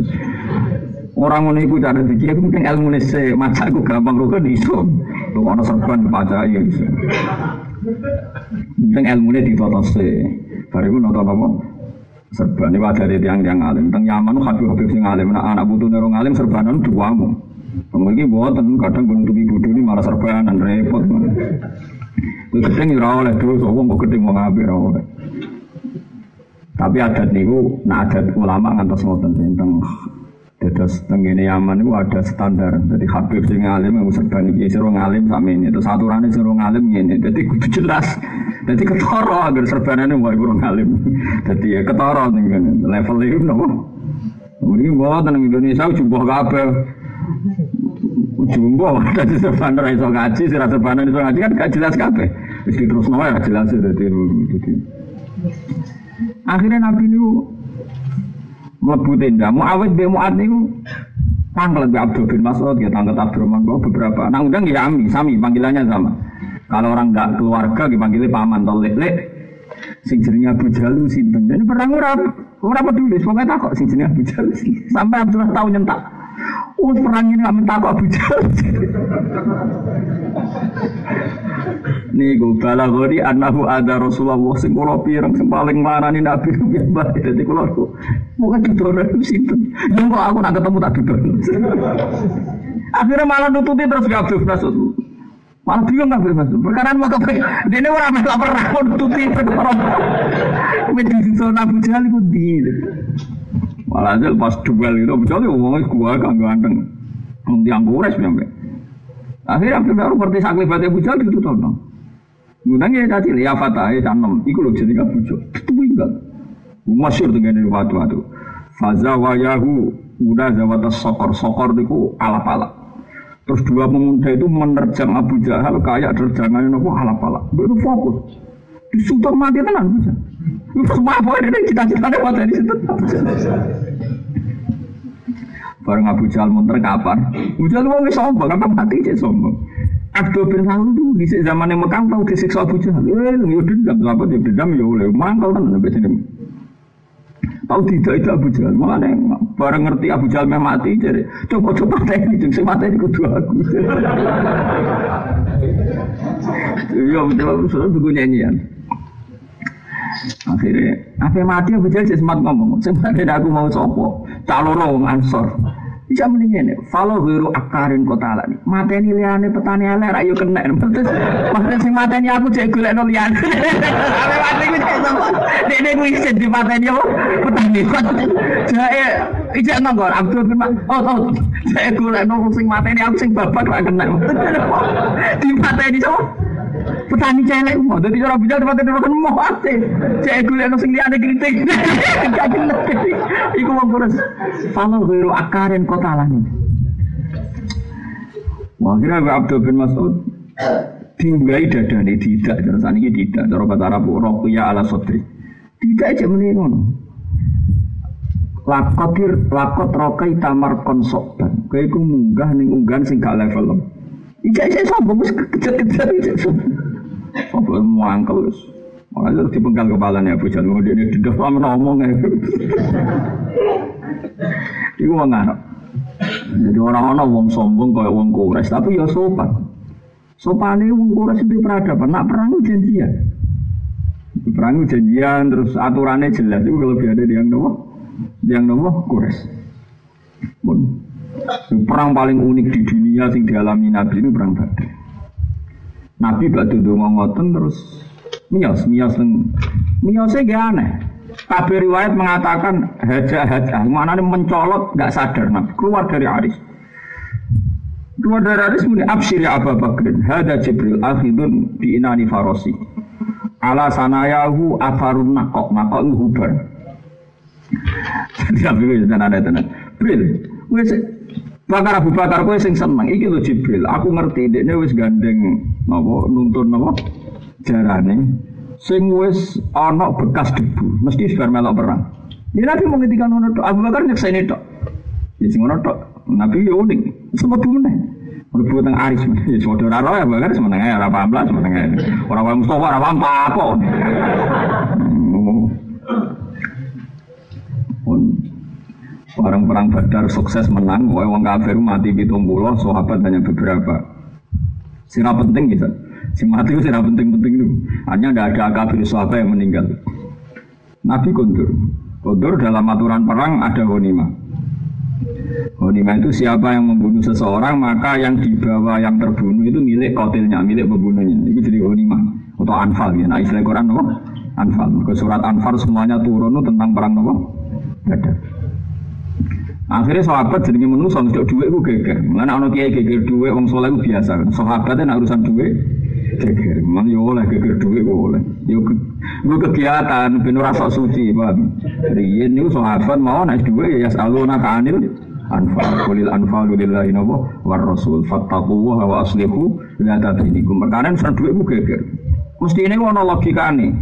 Orang ngono iku cara dikira mungkin ilmu nese macaku gampang rukun iso. Tuh ana serban baca ya iso. Penting ilmune ditata se. Bariku nonton apa? Serban ini wadah dari tiang-tiang alim. Teng Yaman habib-habib sing alim. Nah, anak butuh nerong alim serbanan duamu. Mungkin buatan kadang bentuk ibu ini malah serbanan repot. Itu gedeng ya oleh dulu, so wong gedeng mau ngabir oleh. Tapi adat niku, nah adat ulama ngantos ngoten tentang Terus tenggine Yaman itu ada standar. Jadi Habib sing ngalim yang serban iki sira ngalim sami ini. Terus aturane sira ngalim ngene. Jadi kudu jelas. Jadi ketara agar serbanane wae kurang ngalim. Jadi ya ketara ning kene. Level iki nopo? Mungkin mboten Indonesia jumbo kabeh. Jumbo dadi serban ora iso ngaji, sira serban iso ngaji kan gak jelas kabeh. Wis diterusno wae jelas dadi. Akhirnya Nabi niku mlebu tenda. Muawid bin Mu'ad niku Tanggal lebih Abdul bin Mas'ud, ya tanggal Abdurrahman beberapa. Nah undang ya Ami, Sami, panggilannya sama. Kalau orang nggak keluarga, dipanggilnya paman atau lek. Sing jenenge Abu Jalu sinten. Ini perang ora ora peduli, tak kok sing jenenge Abu Jalu. Sampai Abdullah tahu nyentak. Oh perang ini nggak minta kok Abu. Nih gue bala gori anahu ada Rasulullah sing kula pirang sing paling marani Nabi mbah dadi kula aku bukan didoro sinten. Yang kok aku nak ketemu tak didoro. Akhirnya malah nututi terus gak Abdul Malah bingung kan Mas. Perkara mau kepe. Dene ora melok pernah pun nututi perkara. Mesti zona Abu Jahal iku di. Malah pas duel itu Abu Jahal ngomongnya gua kang ganteng. Wong diang kures sampe. Akhirnya Abdul baru ngerti saklibat Abu Jahal itu tono. Ngundang ya tadi ya fatah ya canom. Iku lho jadi Abu Jahal. Itu enggak. Masyur dengan waktu-waktu. Faza wa yahu udah zawat sokor sokor itu alap-alap. Terus dua pemuda itu menerjang Abu Jahal kayak terjangan nopo alap-alap. Itu fokus. Disutur mati tenan bisa. Semua apa ini cita-citanya mati di situ. Bareng Abu Jahal munter kapan? Abu Jahal mau sombong, apa mati dia sombong. Abdul bin Salul itu di zaman yang Mekah tahu disiksa Abu Jahal. Eh, ya dendam, apa dia dendam ya oleh mangkal kan sampai sini. Tahu tidak itu Abu Jahal. Mana bareng ngerti Abu Jahal memang mati jadi coba coba ini jeng mati ini kedua aku. [laughs] Iya betul sudah buku nyanyian. Akhirnya, apa mati Abu Jahal sempat ngomong, sempat aku mau sopo, calon ansor. Bisa mendingin ya. Follow hero akarin kota lah nih. Mateni liane petani elek rayu kena. Maksudnya sing mateni aku cek gulek no liane. Apa mati gue cek sama. Dede gue isi di mateni apa? Petani. Jae. Ijak nonggor. Abdul bin Oh tau. Cek gulek no sing mateni aku sing bapak lah kena. Di mateni sama petani celek mau jadi cara bijak tempat itu kan mau ate cek gue lihat sing liane kritik [laughs] gak iku mau kurus. Kalau biru akarin kota lagi Wah, kira gue Abdul bin Mas'ud tinggai dadane tidak. Terus ini tidak. Cara kata Arab rokuya ala sotri tidak aja mendingan lakotir lakot rokai tamar konsoban kayak gue munggah nih unggahan sing gak level Ijak saya sombong, kejar-kejar ijak. Apa muangkel wis. Makanya harus dipenggal kepalanya Abu Jahal. Dia ini tidak lama ngomong ya. Iku wong ngarep. Jadi orang-orang wong sombong kayak wong kures, tapi ya sopan. Sopan ini wong kures itu peradaban. Nak perang janjian. Perang janjian, terus aturannya jelas. Itu ada yang nopo, yang nopo kures. Perang paling unik di dunia yang dialami Nabi ini perang Badar. Nabi batu dongo ngoten terus mios mios miosnya gak aneh. Kabir riwayat mengatakan haja haja mana mencolot nggak sadar nabi keluar dari Aris. Keluar dari Aris muni absir ya Abu Bakrin hada Jibril akhidun di inani farosi. Ala sanayahu afarun nakok nakok hubar. Jadi Nabi itu ada tenan. Bril, wes Bakar Abu Bakar kowe sing seneng iki lho Jibril. Aku ngerti dekne wis gandeng napa nuntun napa jarane sing wis ana bekas debu, mesti sudah melok perang. Ya Nabi mau ngendikan ngono tok. Abu Bakar nyekseni tok. Ya sing ngono tok. Nabi yo unik. Semua bu meneh. Mlebu teng Aris. Ya saudara ora ya Bakar semeneng ae ora paham lah semeneng ae. Ora wae Mustofa ora paham apa. Orang perang Badar sukses menang, wong wong kafir mati pitung puluh, sahabat hanya beberapa. Sira penting gitu. Si mati itu sira penting-penting itu. Hanya tidak ada kafir sahabat yang meninggal. Nabi kondur. Kondur dalam aturan perang ada honima. Honima itu siapa yang membunuh seseorang maka yang dibawa yang terbunuh itu milik kotilnya, milik pembunuhnya. Itu jadi honima atau anfal ya. Nah istilah Quran apa? Anfal. Ke surat Anfal semuanya turun tentang perang apa? Badar. Akhirnya sahabat jadi menungso untuk duit gue geger. Mana ono kiai geger duit, wong soleh gue biasa. Sahabatnya nak urusan duit geger. Mana yo oleh geger duit gue oleh. Yo gue kegiatan, penuh rasa suci, bang. Riyen itu sahabat mau naik duit ya nak anil anfal kulil anfal lillahi nawa war rasul fattaqullaha wa aslihu la tadinikum. Perkara urusan duit gue geger. Mesti ini ono logikane.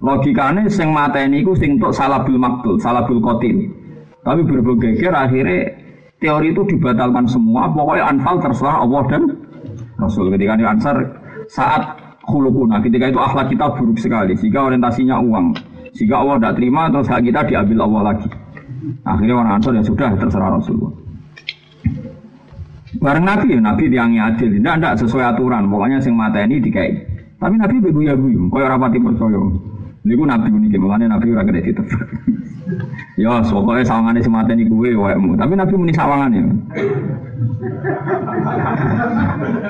Logikane sing mateni iku sing salah salabul maktul, salabul qatil. Tapi geger akhirnya teori itu dibatalkan semua. Pokoknya anfal terserah Allah dan Rasul. Ketika di Ansar saat khulukuna, ketika itu akhlak kita buruk sekali. Jika orientasinya uang. Jika Allah tidak terima, terus hak kita diambil Allah lagi. Akhirnya orang Ansar ya sudah terserah Rasulullah. Bareng Nabi ya, Nabi tiangnya adil. Tidak, tidak sesuai aturan. Pokoknya sing mata ini dikai. Tapi Nabi beguya guyu, kau rapati percaya. Niku Nabi ini, makanya Nabi ora gede ditebak. Ya, pokoknya sawangannya si mata ini gue, waemu. Tapi Nabi muni sawangannya.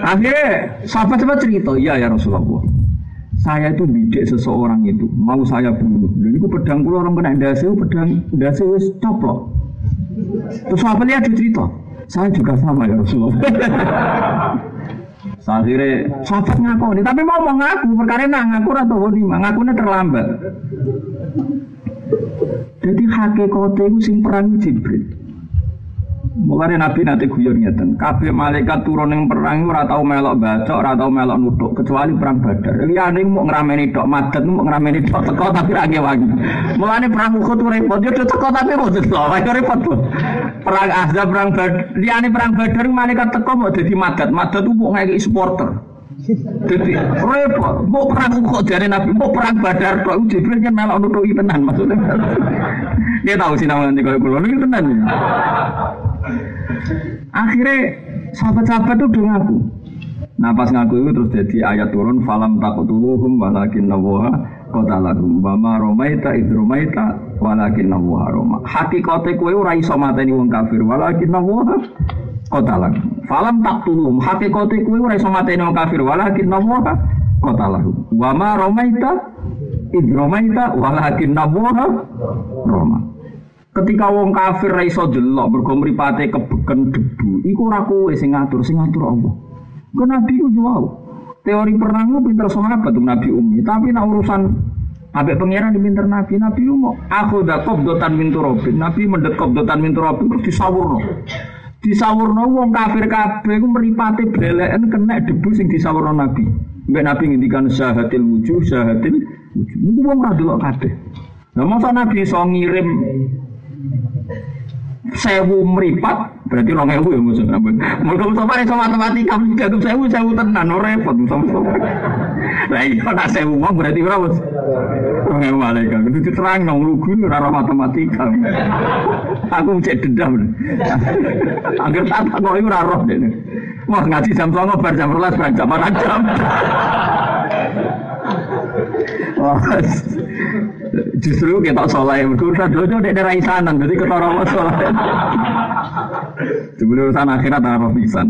Akhirnya sahabat-sahabat cerita, iya ya Rasulullah. Saya itu bidik seseorang itu, mau saya bunuh. Dan itu pedang pulau orang kena dasi, pedang dasi wis coplok. Terus apa lihat cerita? Saya juga sama ya Rasulullah. [laughs] Akhirnya sahabat ngaku nih, tapi mau ngaku perkara nah ngaku atau ngaku terlambat. Jadi hakikatnya itu sing perang Jibril. Mulai Nabi nanti guyon ngeten, kabeh malaikat turun yang perang ora tau melok baca, ora tau melok nutuk kecuali perang Badar. Liyane mau ngrameni tok, madet mau ngrameni tok teko tapi ra wangi. Mulane perang Uhud repot, yo teko tapi mboten tok, wae repot. Perang Ahzab, perang Badar, liyane perang Badar malaikat teko mau dadi madet, madet ku mau ngeki supporter. Jadi repot, mau perang kok dari Nabi, mau perang Badar tok Jibril kan melok nutuki tenan maksudnya. Dia tahu sih namanya kalau kulo ini tenan. Akhirnya sahabat-sahabat itu udah ngaku. Nah pas ngaku itu terus jadi ayat turun falam takutuluhum walakin nawaha kotalahum wama romaita id romaita walakin nawaha roma hakikate kowe ora iso wong kafir walakin nawaha kotalahum falam taktuluhum hakikate kowe ora iso mateni wong kafir walakin nawaha kotalahum wama romaita id romaita walakin nawaha roma Ketika wong kafir ra iso delok mergo mripate kebeken debu, iku ora kowe sing ngatur, sing ngatur Allah. Kok Nabi ku wow. Teori perang ku pinter tuh Nabi Umi, tapi nak urusan Abe pangeran di pinter Nabi, Nabi mau aku udah kop dotan mintu robin, Nabi mendekop dotan mintu robin terus disawurno. Disawurno wong kafir kabeh ku mripate beleken kena debu sing disawurno Nabi. Mbak Nabi ngendikan syahatil wujuh, syahatil wujuh. Niku wong ra delok kabeh. Lah masa Nabi iso ngirim sewu meripat berarti rong ewu ya musuh apa? Musuh musuh apa sama matematika juga tuh sewu sewu tenan no repot musuh lah iya nak sewu uang berarti berapa rong ewu malaikat itu diterang nong lugu ora matematika. Aku cek dendam agar tak kok iku ora roh dene mau ngaji jam 09.00 bar jam 12 bar jam 4 jam Justru kita soleh, urusan dojo dek daerah isanan, jadi ketara mau soleh. Sebelum urusan akhirat apa pisan.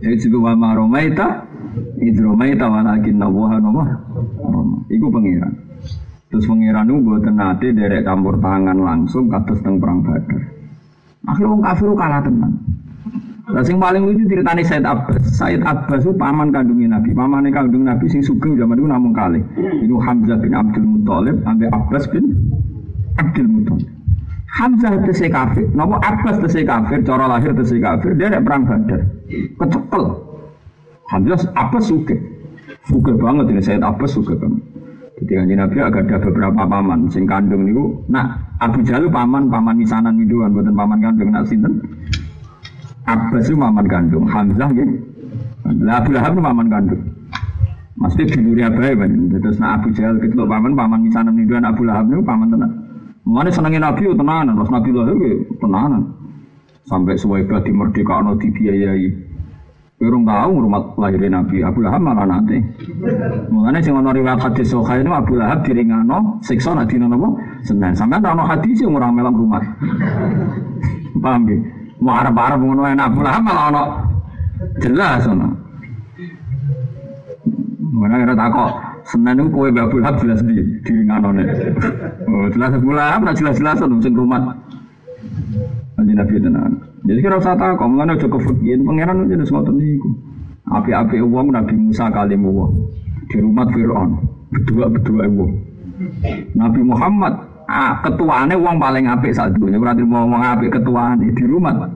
Jadi juga wa maromaita, idromaita walakin nawaha nama. Iku pengiran. Terus pengiran itu buat nate derek campur tangan langsung kados teng perang badar. Akhirnya orang kafir kalah tenan. Nah, sing paling lucu ceritanya Said Abbas. Said Abbas itu paman kandungnya Nabi. Paman kandung Nabi sing sugeng zaman itu namun kali. Itu Hamzah bin Abdul Muthalib sampai Abbas bin Abdul Muthalib. Hamzah tese kafir, nopo Abbas tese kafir, cara lahir tese kafir, dia ada perang Badar. Kecekel. Hamzah Abbas suke. Suke banget ini Said Abbas suke banget. Kan Nabi agak ada beberapa paman sing kandung niku. Nah, Abu Jalil paman paman misanan miduan buatan paman kandung nak sinten. Abbas itu maman kandung, Hamzah gitu. Lah Abu Lahab itu maman kandung. Mesti dulure abae kan. Terus nak Abu Jahal kecelok paman, paman misalnya nih dua Abu Lahab itu paman tenan. Mana senengin Nabi itu tenanan, terus Nabi lahir itu tenanan. Sampai suwaiba di merdeka no dibiayai. Kurang tahu rumah lahir Nabi Abu Lahab malah nanti. Mengenai sing ono riwayat hadis Sahih itu Abu Lahab diringano siksa nak dina napa? Senin. Sampeyan ono hadis yang orang melam rumah. Paham? Mau harap-harap ngono enak pula malah ono jelas ono. Mana kira takok Senin itu kue babul hab jelas di di nganone. Oh jelas pula apa jelas jelas ono sing rumah. Nanti nabi tenan. Jadi kira usah takok mengenai aja kefikiran pangeran itu jelas ngotot niku. Api-api uang Nabi Musa kali uang di rumah Fir'aun berdua berdua uang. Nabi Muhammad Ah, ketuane wong paling apik saat dunia berarti mau wong apik ketuane di rumah.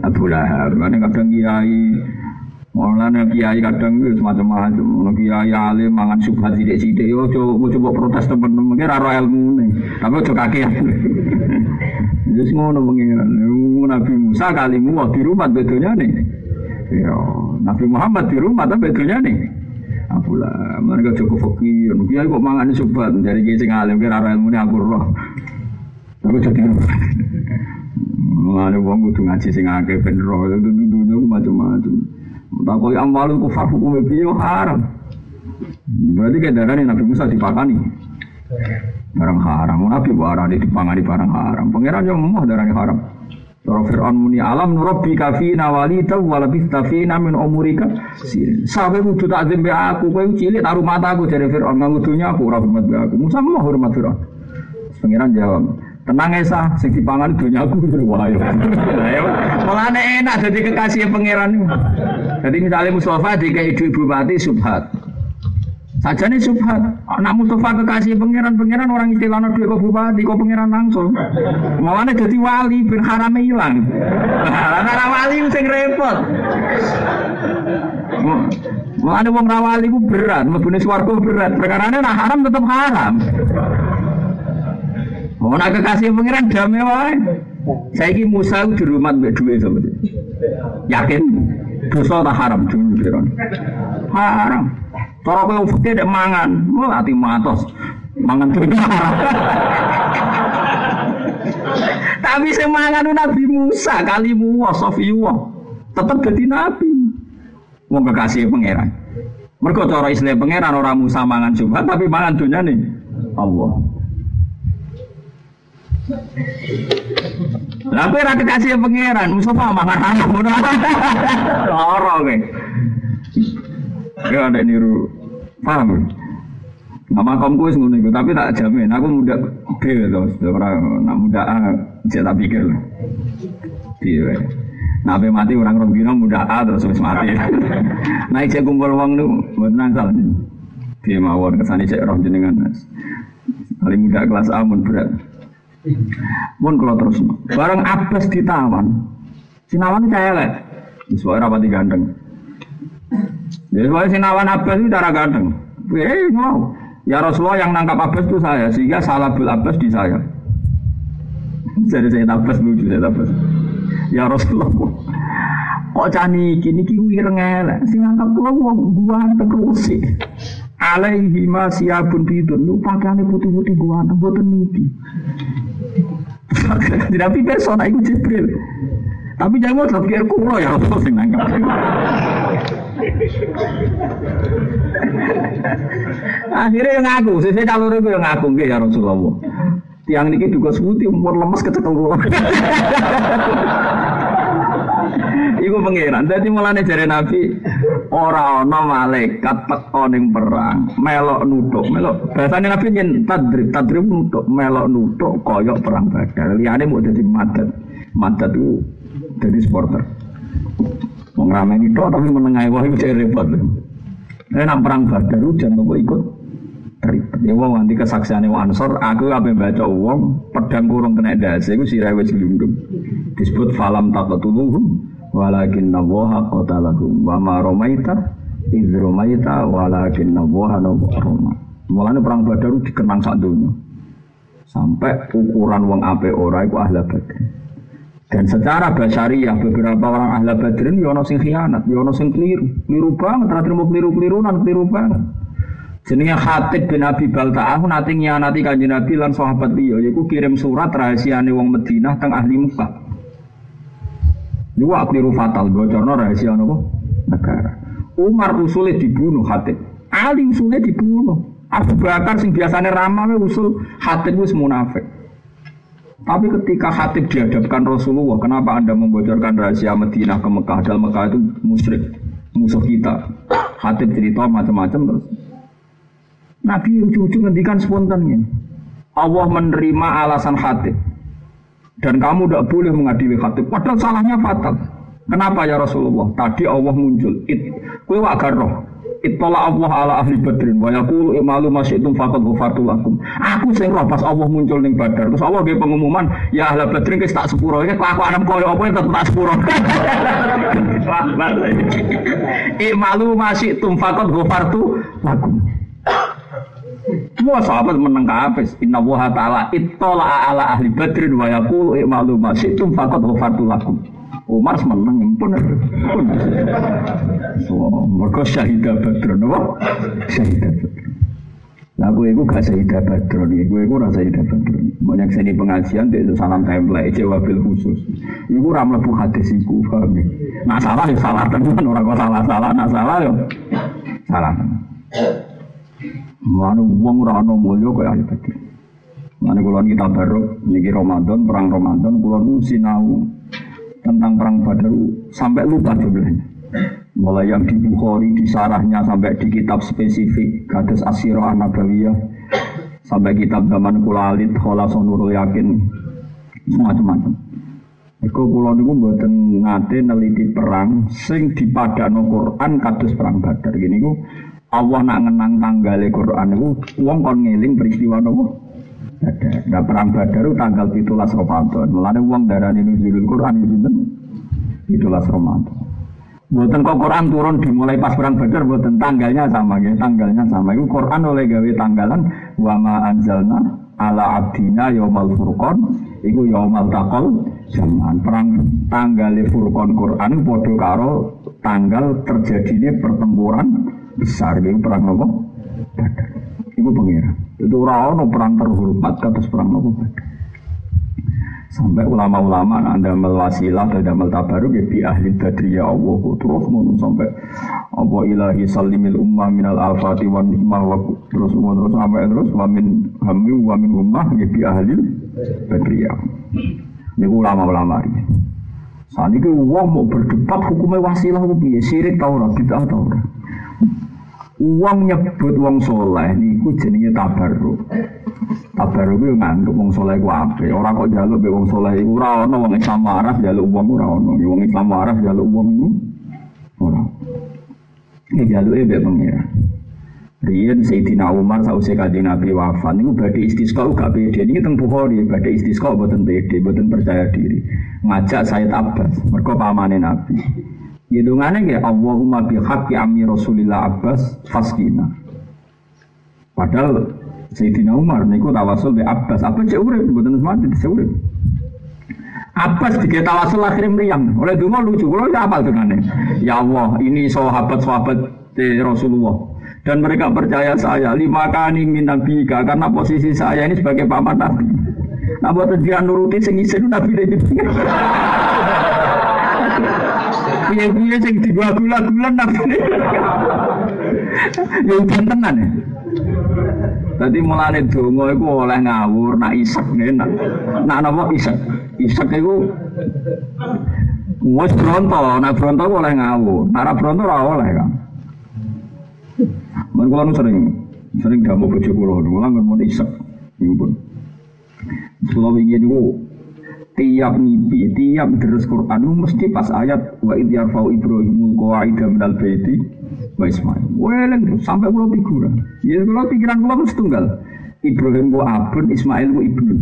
Abu Lahab, kan kadang kiai Mulane kiai kadang itu semacam-macam. Ono kiai alim mangan subhat sithik-sithik yo coba coba protes temen-temen ora ilmu nih. Tapi ojo kakean. [laughs] Wis ngono pengiran. Nabi Musa kalimu di rumah bedonya nih. Ya, Nabi Muhammad di rumah tapi bedonya Apalah, mereka cukup fakir. Dia kok mangan sobat dari kiai sing alim kira ilmu aku roh. Aku jadi. Mulane wong kudu ngaji sing akeh ben roh itu dunya macam-macam. Takoi amal ku farhu kume piye haram. Berarti darah Nabi Musa dipakani. Barang haram, Nabi barang dipangani barang haram. Pangeran yang mau darahnya haram. Cara Fir'aun muni alam nurabbi kafi nawali taw wala bistafina min umurika Sampai kudu tak zembe aku kowe cilik taruh mataku dari Fir'aun nganggo dunya aku ora hormat be aku. Musa mau hormat Fir'aun. Pangeran jawab, tenang Esa, sing dipangan dunya aku [laughs] wah ya. Mulane enak jadi kekasih pangeran. Jadi misalnya Mustafa dikai ibu mati subhat. Saja nih subhat. Anak Mustafa kekasih pangeran, pangeran orang istilah duit kok bupati, kok pangeran langsung. Mawane jadi wali, ben harame hilang. Anak wali sing repot. Mulane wong rawali ku berat, mlebune swarga berat. Perkarane nak haram tetap haram. Mau nak kekasih pangeran damai wae. Saiki Musa di rumah mbek dhuwit sama Yakin dosa tak haram dulu Haram. Cara kowe fikir dek mangan, mau ati matos. Mangan dunia. [laughs] Tapi semangan Nabi Musa kalimu wa Sofiyuwa tetap jadi nabi. Wong kekasih pangeran. Mergo cara istilah pangeran orang Musa mangan Subhan tapi mangan dunia nih Allah. Lah kowe ora kekasih pangeran, Mustafa mangan haram. Loro kowe. Ya ada niru paham. Nama kamu wis ngono iku, tapi tak jamin aku muda B to, ora nak muda A, cek tak pikir. Iya. Nah, mati orang rong dino muda A terus wis mati. [laughs] nah, cek kumpul wong nu mboten nangsal. Piye mawon kesane cek roh jenengan. Paling muda kelas A mun berat. Mun kalau terus bareng Abbas ditawan. Sinawan saya lah. Suara rapati ganteng. Jadi soalnya Sinawan Abbas itu cara ganteng. Eh mau. Ya Rasulullah yang nangkap Abbas itu saya, sehingga salah bil Abbas di saya. Jadi saya Abbas lucu saya Abbas. Ya Rasulullah, kok cani kini kini ireng elek, sing nangkap kula wong gua terus alaihi ma siabun bidun lu pakaiane putih-putih gua mboten niki. Tidak pikir sona iku Jibril. Tapi jangan mau pikir kulo ya apa sing nangkap. [laughs] Akhirnya yang ngaku, saya calon itu yang ngaku ya Rasulullah. Tiang niki juga sebuti umur lemes kecekel kula. [laughs] Iku pangeran. Dadi mulane jare Nabi ora ana malaikat teko ning perang, melok nutuk, melok. Bahasane Nabi nyen tadrib, tadrib nutuk, melok nutuk koyok perang Badar. Liyane mau dadi madat. Madat itu jadi supporter. Wong ramai itu tapi menengahi wah itu repot. Nah, nang perang Badar hujan kok ikut ribet. Ya wong nanti kesaksian wong Ansor, aku apa baca uang pedang kurung kena dasi, aku sirah wis gelundung. Disebut falam taqatuluhum walakin nawaha qatalahum wa ma romaita idh romaita walakin nawaha roma. Mulanya perang Badar dikenang sak dunia. Sampai ukuran wong ape ora iku ahla badar. Dan secara basyariah beberapa orang ahla badrin yono sing khianat, yono sing keliru, keliru banget, terakhir mau keliru nan keliru banget. Jenenge Khatib bin Abi Balta'ah nanti nyianati kanjeng Nabi lan sahabat liya yaiku kirim surat rahasiane wong Madinah teng ahli Mekah. Niku keliru fatal bocorno rahasia napa? Negara. Umar usulnya dibunuh Khatib. Ali usulnya dibunuh. Abu Bakar sing biasanya ramah usul Khatib wis munafik. Tapi ketika Hatib dihadapkan Rasulullah, kenapa anda membocorkan rahasia Madinah ke Mekah? Dalam Mekah itu musyrik, musuh kita. Hatib cerita macam-macam terus. Nabi ujung-ujung ngendikan spontan ini. Allah menerima alasan Hatib. Dan kamu tidak boleh mengadili Hatib. Padahal salahnya fatal. Kenapa ya Rasulullah? Tadi Allah muncul. It, kue roh. Itulah Allah ala ahli badrin wa yaqulu imalu masyitum faqad ghafartu lakum. Aku sing roh pas Allah muncul ning Badar. Terus Allah nggih pengumuman, ya ahli badrin wis tak sepuro. Iki kelakuan koyo apa tetep tak sepuro. [laughs] Imalu masyitum faqad ghafartu lakum. Semua sahabat menang kafes. Inna wa ta'ala ittala ala ahli badrin wa yaqulu i'malu ma syi'tum faqad ghafartu lakum. Umar pun pun. So, mereka syahidah badr, no? Syahidah badr. Nah, gue itu gak syahidah badr nih, gue itu rasa syahidah badr. Banyak seni pengajian, itu salam template, jawabil khusus. Iku ramlah bu hadis paham ya? Nah salah ya salah tenan, orang kok salah-salah, nah salah ya salah. Mana uang rano mulio kayak ahli badr. Mana kulon kita baru, niki Ramadan, perang Ramadan, kulon sinau tentang perang Badar sampai lupa jumlahnya. Mulai yang di Bukhari, di sarahnya sampai di kitab spesifik, Gadis Asyirah Nabawiyah, sampai kitab zaman Kulalit, Kholason Nurul Yakin, macam-macam. Iku kula niku mboten ngate neliti perang sing dipadakno Quran kados perang Badar. Gini ku Allah nak ngenang tanggale Quran niku wong kon ngeling peristiwa nopo? Badar. Nah perang Badar tanggal 17 Ramadan. Mulane wong darani nuzulul Quran itu sinten? 17 Ramadan. Buatan kok Quran turun dimulai pas perang Badar buatan tanggalnya sama ya, tanggalnya sama. Itu Quran oleh gawe tanggalan wa ma anzalna ala abdina yaumal furqan iku yaumal taqal zaman perang tanggal furqan Quran padha karo tanggal terjadinya pertempuran besar itu perang apa? Badar. Iku pengira. Itu ora ono perang terhormat kados perang Badar. Sampai ulama-ulama anda wasilah dan damel tabaruk ya ahli badri ya Allah terus ngono sampai apa ilahi salimil ummah minal afati wa nikmah wa terus terus sampai terus wa min hammi wa min ummah ya ahli badri ya. Ini ulama-ulama ini. Saat ini uang mau berdebat hukumnya wasilah itu sirik tau ora bid'ah tau. Uang nyebut uang soleh niku jenenge tabarruk. Tabarruk itu nganggep wong soleh ku apik. Ora kok njaluk be wong soleh iku ora ono wong Islam waras njaluk wong ora ono. Wong Islam waras njaluk wong iku ora. Ini jaluke be pengira. Rian Sayyidina Umar sausé kanjeng Nabi wafat niku badhe istisqa gak pede. Niki teng Bukhari badhe istisqa boten pede, boten percaya diri. Ngajak Sayyid Abbas, mergo pamane Nabi. Hidungannya ya Allahumma bihaqqi ammi Rasulillah Abbas faskina. Padahal Sayyidina Umar niku tawasul be Abbas. Apa cek urip mboten mati cek urip. Abbas dikira tawasul akhirnya meriang. Oleh dungo lucu. Kalau ya apa dengannya? Ya Allah, ini sahabat-sahabat Rasulullah. Dan mereka percaya saya lima kali min nabika karena posisi saya ini sebagai paman nabi. Nah buat dia nuruti sing isin nabi dari Piye-piye sing digula-gula nabi. Ya udan tenan ya. Dadi mulane donga iku oleh ngawur nak isek nak nak napa isek. Isek iku wis bronto, nak bronto oleh ngawur. Nak ora bronto ora oleh kan. Men kula sering sering gamu bojo kula, kula ngomong isek. Iku pun. Kula wingi tiap mimpi, tiap terus Quran mesti pas ayat wa id yarfau Ibrahimul qawaida minal baiti wa Ismail. Weleng sampai pulau figuran. Ya pulau pikiran pulau mesti tunggal. Ibrahim ku abun, Ismail ku ibnu.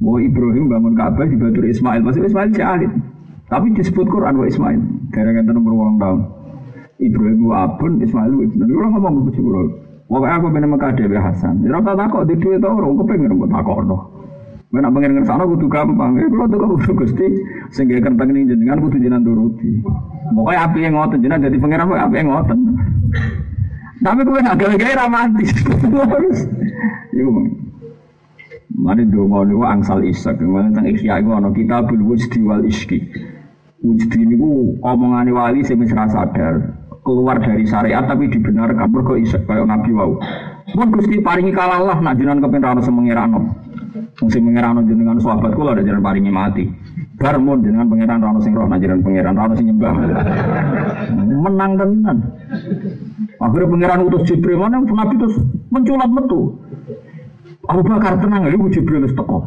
Bahwa Ibrahim bangun Ka'bah di Batur Ismail, masih Ismail si alit. Tapi disebut Quran wa Ismail. Gara-gara nomor ulang tahun. Ibrahim ku abun, Ismail ku ibnu. Kalau ngomong ke pulau. Pokoknya aku benar Mekah Dewi Hasan. Ya rasa takut di duit orang, aku pengen buat takut Gue nak pengen ngersano kudu gampang. Ya kalau tuh kudu gusti sehingga kentang ini jenengan kudu jenengan turuti. Api yang ngotot jenengan jadi pangeran api yang ngotot. Tapi gue nak gawe-gawe romantis. Harus. Iku Mari donga niku angsal isak. Ngene tentang isya iku ana kitabul wujdi wal iski. Wujdi niku omongane wali sing wis sadar keluar dari syariat tapi dibenarkan mergo isak kaya Nabi wau. Mun Gusti paringi kalah lah nak ra ono semengirano. Mungkin pengiran jenengan sahabat kula ada jalan paringi mati. Barmun jenengan pengiran rano sing roh najiran pengiran rano sing nyembah. Menang tenan. Akhirnya pengiran utus Jibril mana Nabi terus menculat metu. Abu Bakar tenang ya, Jibril wis teko.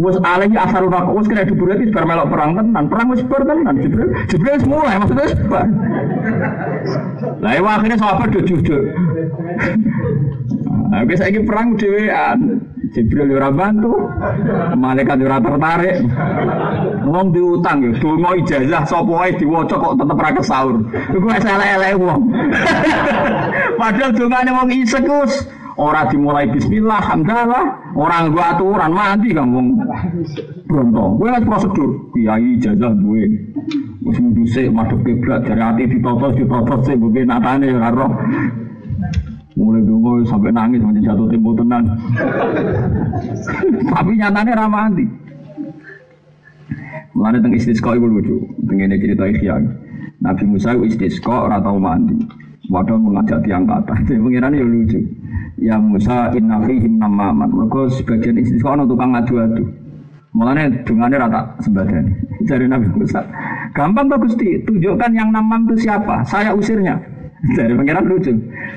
Wes alaihi asarun aku wes kena diburu iki bar melok perang tenan. Perang wis bar tenan Jibril. Jibril wis mulai maksudnya wis bar. Lah akhirnya sahabat jujur. Nah, biasa ini perang dhewean. Jibril ora bantu. Malaikat ora tertarik. Wong diutang ya, donga ijazah sapa wae diwaca kok tetep ra kesaur. Iku elek-elek wong. [laughs] Padahal dongane wong isek wis Orang dimulai bismillah, alhamdulillah, orang gua aturan mati kamu Bronto, gue kan prosedur, kiai jajah gue. Wis sih madhep kiblat dari hati ditotos ditotos sih mungkin natane. Mulai dulu sampai nangis menjadi jatuh tempo tenang. Tapi nyatanya ramah mati. Mulane teng istisqa iku lucu, tengene cerita Ihya. Nabi Musa istisqa ora tau mandi. Wadah mengajak tiang kata. Jadi pengiran ya lucu. Ya Musa inna fihim namaman. Mereka sebagian istisqa ono tukang adu-adu. Mulane dungane rata sebagian. Jadi Nabi Musa, gampang tuh Gusti, tunjukkan yang namam itu siapa? Saya usirnya. [laughs] Dari pengiran lucu.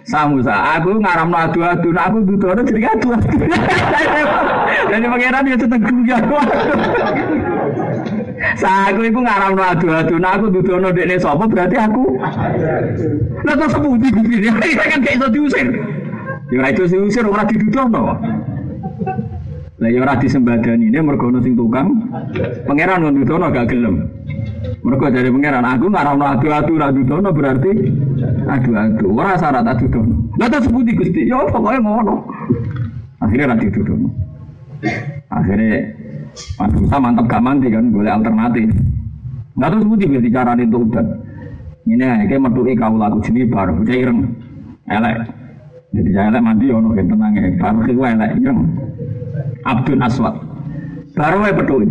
Sa Musa, aku ngaram adu-adu, nah aku duduk jadi adu-adu. [laughs] Jadi pengiran ya tetap guyon. [laughs] Saku iku ngaramno adu-adu, nah aku dudono dekne sapa berarti aku. Lah kok sepundi bukti Ya kan gak iso diusir. Ya iso diusir ora didudono. Lah ya ora disembadani ini mergo ono sing tukang pangeran ngono dudono gak gelem. Mergo dari pangeran aku ngaramno adu-adu ra dudono berarti adu-adu. Ora syarat adu-adu. Lah terus sepundi Gusti? Ya pokoknya ngono. Akhirnya ra didudono. Akhirnya Mas Musa mantap gak mandi kan, boleh alternatif. Nggak tahu sebuti biar cara itu udah. Ini kayak metu kau lagu sini baru, ireng, elek. Jadi saya elek mandi ono yang tenang ya, baru kau elek ireng. Abdul Aswad, baru saya peduli.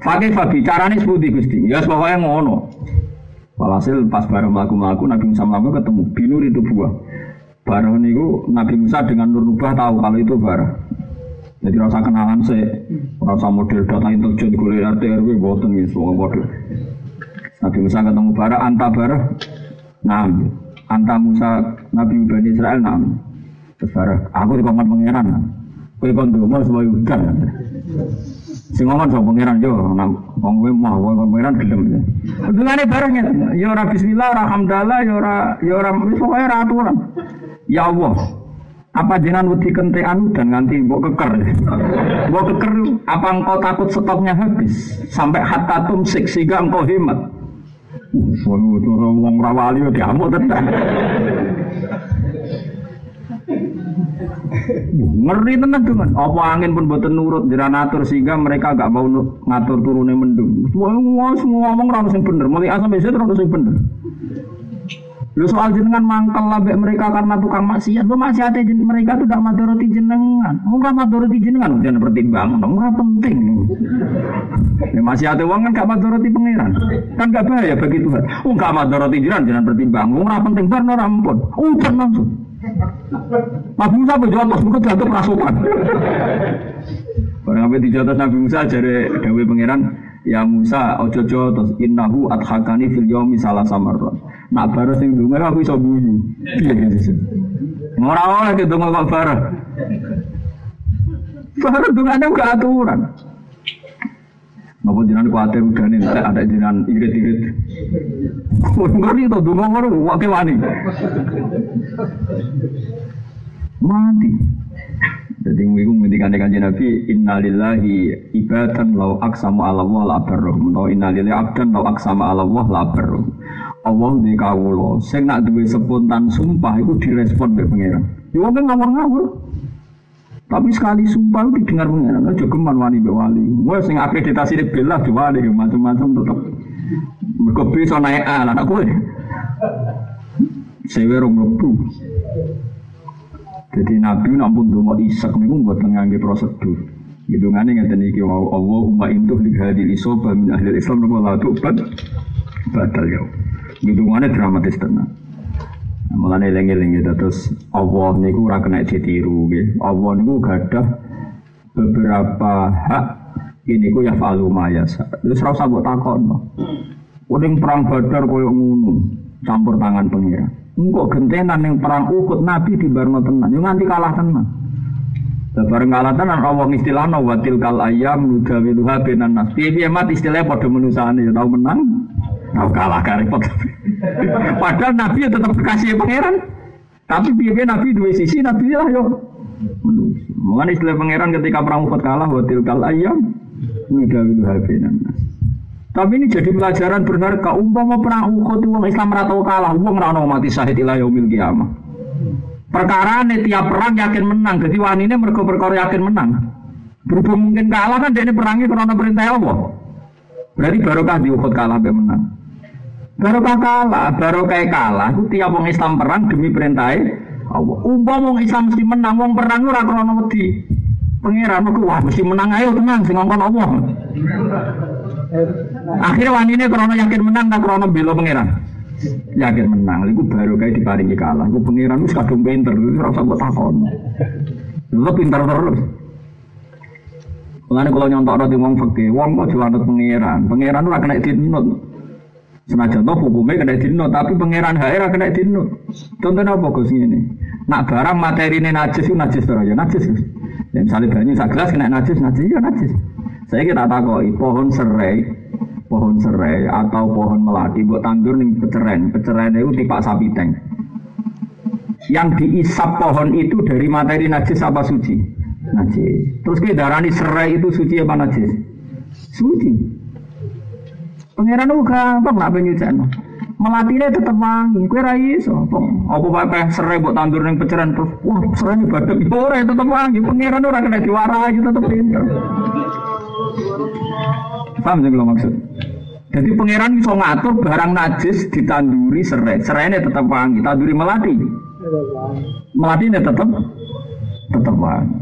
Fakih Fabi, caranya sebuti gusti, ya pokoknya ngono. Walhasil pas baru melaku-melaku Nabi Musa melaku ketemu binur itu buah. Baru niku Nabi Musa dengan Nur Nubah tahu kalau itu barah. Jadi rasa kenalan sih, rasa model data intelijen gue RT RW boten gitu, semua model. Nabi Musa ketemu bara, anta bara, nam, anta Musa Nabi Bani Israel nam. Terus aku di kamar pangeran, kue kon mau sebagai hutan. Si ngomong sama pangeran yo, nam, wong kowe mah wong pangeran gelem. Hubungane barengnya, yo ora bismillah, ora hamdalah, yo ora aturan. Ya Allah, apa jenengan wedi kente anu dan nganti mbok keker. Mbok keker apa engkau takut stoknya habis sampai hatta tumsik sehingga engkau hemat. Waduh, itu wong rawali ya diamuk tenan. Ngeri tenan dengan apa angin pun boten nurut atur sehingga mereka gak mau ngatur turunnya mendung. Semua semua ngomong rano sing bener, mulai asam biasa rano sing bener. Lu soal jenengan mangkel labek mereka karena tukang maksiat. Lu maksiat mereka tuh tidak madoroti jenengan. Enggak madoroti jenengan, jangan pertimbang. Enggak penting. Ya, maksiat uang kan gak madoroti pangeran. Kan gak bahaya bagi Tuhan. Enggak madoroti jenengan, jangan pertimbang. Enggak penting bar no rampun. Udah langsung. Nabi Musa berjawab, mungkin jatuh rasukan. Barang apa dijatuh Nabi Musa jadi Dawe pangeran, Ya Musa, ojo ojo terus innahu adhakani fil yomi salah samarron. Nak baru sing dunga aku iso guyu. Piye gitu. Ora oleh ke donga kok baru. Baru dungane gak aturan. Napa jenengan kuatir udane nek ada jenengan irit-irit. Ngerti to donga ngono wake wani. Mati. Jadi minggu ngendikan kanjeng Nabi innalillahi ibadan lau aksamu ala Allah la. Menawa innalillahi abdan lau aksamu ala Allah la barruh. Allah di kawula sing nak duwe spontan sumpah itu direspon oleh pangeran. Ya wong kan ngawur-ngawur. Tapi sekali sumpah itu didengar pangeran. Aja geman wani mbek wali. Wah sing akreditasi bela diwali macam-macam tetep. Mergo bisa naik A lah kowe. Sewe rong. Jadi Nabi nampun donga isak niku mboten ngangge prosedur. Hidungane ngeten iki wau Allahumma intuh li hadil isoba min ahli Islam napa la tubat batal ya. Hidungane dramatis tenan. Mulane eling-eling gitu terus Allah niku ora kena ditiru nggih. Allah niku gadah beberapa hak ini ku ya falu maya. Terus ora usah mbok takon. Uning perang Badar koyo ngono, campur tangan pengira. Engkau gentenan yang perang Uhud Nabi di Barno tenan, yang nanti kalah tenan. Bareng kalah tenan Allah istilahnya watil kal ayam nudawiluha benan nas. Piye mat istilahnya pada menusane ya tahu menang, tahu kalah repot. [laughs] Padahal Nabi ya tetap kekasih pangeran. Tapi piye Nabi dua sisi Nabi lah yo. Mengenai istilah pangeran ketika perang Uhud kalah watil kal ayam nudawiluha benan nas. Tapi ini jadi pelajaran berharga. Umpama perang Uhud uang Islam ratau kalah, uang rano mati syahid ila yaumil kiamah. Perkara ini tiap perang yakin menang. Jadi wanita mereka perkara yakin menang. Berhubung mungkin kalah kan dia ini perangnya karena perintah Allah. Berarti barokah di Uhud kalah be menang. Barokah kalah, barokah kalah. Itu tiap orang Islam perang demi perintah Allah. Umpama orang Islam mesti menang, wong perang ora krana wedi. Pangeran aku wah mesti menang ayo tenang sing Allah. Akhirnya wanita krono yakin menang tak krono belo pangeran. Yakin menang, itu baru kayak diparingi kalah. Itu pangeran itu kadung pinter, itu rasa buat takon. Lu pinter terus. Mengenai kalau nyontok nanti wong fakir, wong kok jual pangeran. Pangeran itu kena dinut. Senajan toh hukumnya kena dinut, tapi pangeran HR kena dinut. Contohnya apa gus ini? Nak barang materi ini najis itu najis terus ya najis. Dan misalnya banyu sak gelas kena najis najis ya najis. Saya kita takoi pohon serai, pohon serai atau pohon melati buat tandur nih peceren. Peceren itu tipe sapi tank. Yang diisap pohon itu dari materi najis apa suci? Najis. Terus kita darani serai itu suci apa najis? Suci. Pangeran itu gampang nak penyucian. Melatinya tetap wangi, kue rai so. Apa pakai serai buat tandur yang peceran terus, wah serai ini badak, ora tetap wangi. Pangeran orang kena diwarai tetap pinter. Paham sih kalau maksud? Jadi pangeran bisa ngatur barang najis ditanduri serai. Serai ini tetap wangi, tanduri melati. Melati ini tetap tetap wangi.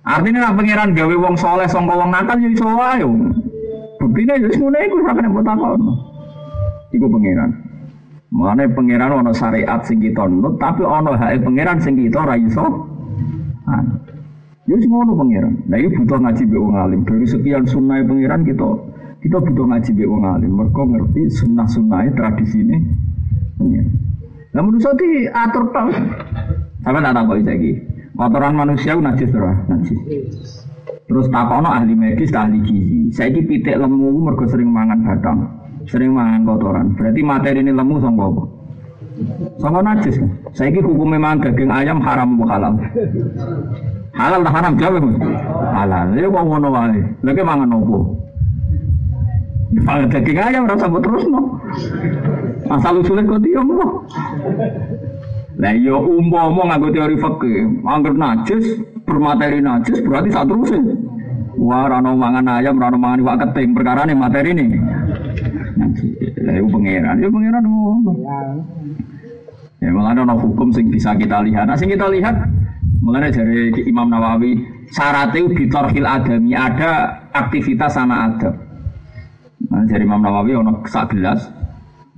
Artinya lah pangeran gawe wong soleh songko wong nakal jadi wae. Buktine ya semuanya iku sakjane mbok takon. Iku pangeran. Mulane pangeran ana syariat sing tapi ana hak pangeran sing kita ora iso. Ya ngono pangeran. Nah ini butuh ngaji be wong alim. Dari sekian sunnah pangeran kita kita butuh ngaji be wong alim. Mereka ngerti sunnah sunnah tradisi ini. Pangeran. Nah menurut saya atur tau. Sampai tak tahu lagi. Kotoran manusia itu najis terus, najis. Terus takono ahli medis, ahli gizi. Saya ini pitik lemu mergo sering mangan batang, sering mangan kotoran. Berarti materi ini lemu sama apa? Sama najis kan? Saya ini hukum memang daging ayam haram atau halal. Halal tak haram jawab? Halal. Ya kok ngono wae. Lagi mangan opo? Kalau daging ayam rasa terus no. Asal usulnya kok diam no. Lah yo umpama nganggo teori fikih, anggap najis bermateri najis berarti tak terus Wah, rano mangan ayam, rano mangan iwak keting, perkara nih materi nih. Lah itu pangeran, ya pangeran ngono. Ya malah ada hukum sing bisa kita lihat. Nah, sing kita lihat Mulanya dari Imam Nawawi syaratnya di torhil adami ada aktivitas sama adab. Nah, dari Imam Nawawi ono sak gelas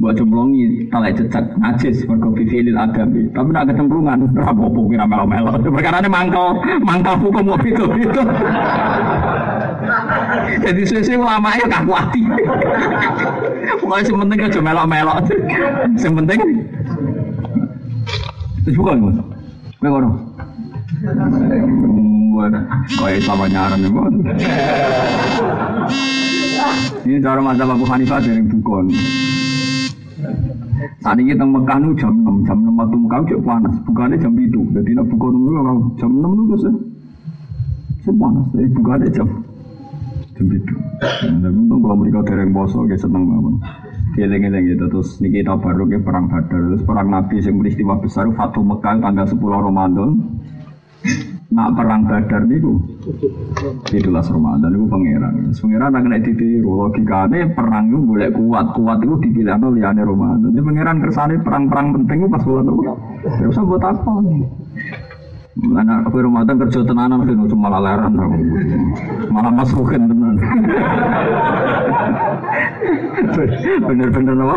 buat jumlongi talai jejak najis mergo bifilil adami. Tapi nak kecemplungan rapopo kira melo-melo. Perkara ini mangkal mangkal hukum kok itu itu jadi sesuai ulama ya kaku hati pokoknya yang penting aja melok-melok penting terus bukan ngono. Ngono Sama nyaran ya Ini cara mata Abu Hanifah dari Bukon saat ini kita Mekah nu jam 6, jam 6 waktu Mekah cek panas, bukannya jam itu. Jadi nak buka kalau jam 6 itu terus ya. panas, jadi bukannya jam jam itu. Dan untung kalau mereka dereng boso, kayak seneng banget. Geleng-geleng gitu, terus niki kita baru ke perang Badar, terus perang Nabi yang peristiwa besar, Fatu Mekah tanggal 10 Ramadan. Nak perang Badar niku itulah Ramadan niku pangeran. Pangeran nak kena ditiru logikane perang itu boleh kuat, kuat itu dipilih no liyane Ramadan. Jadi pangeran kersane perang-perang penting pas bulan itu. Terus ya buat apa? Mana aku Ramadan kerja tenanan kan cuma laleran aku. Malah masukin tenan. [laughs] Bener-bener apa?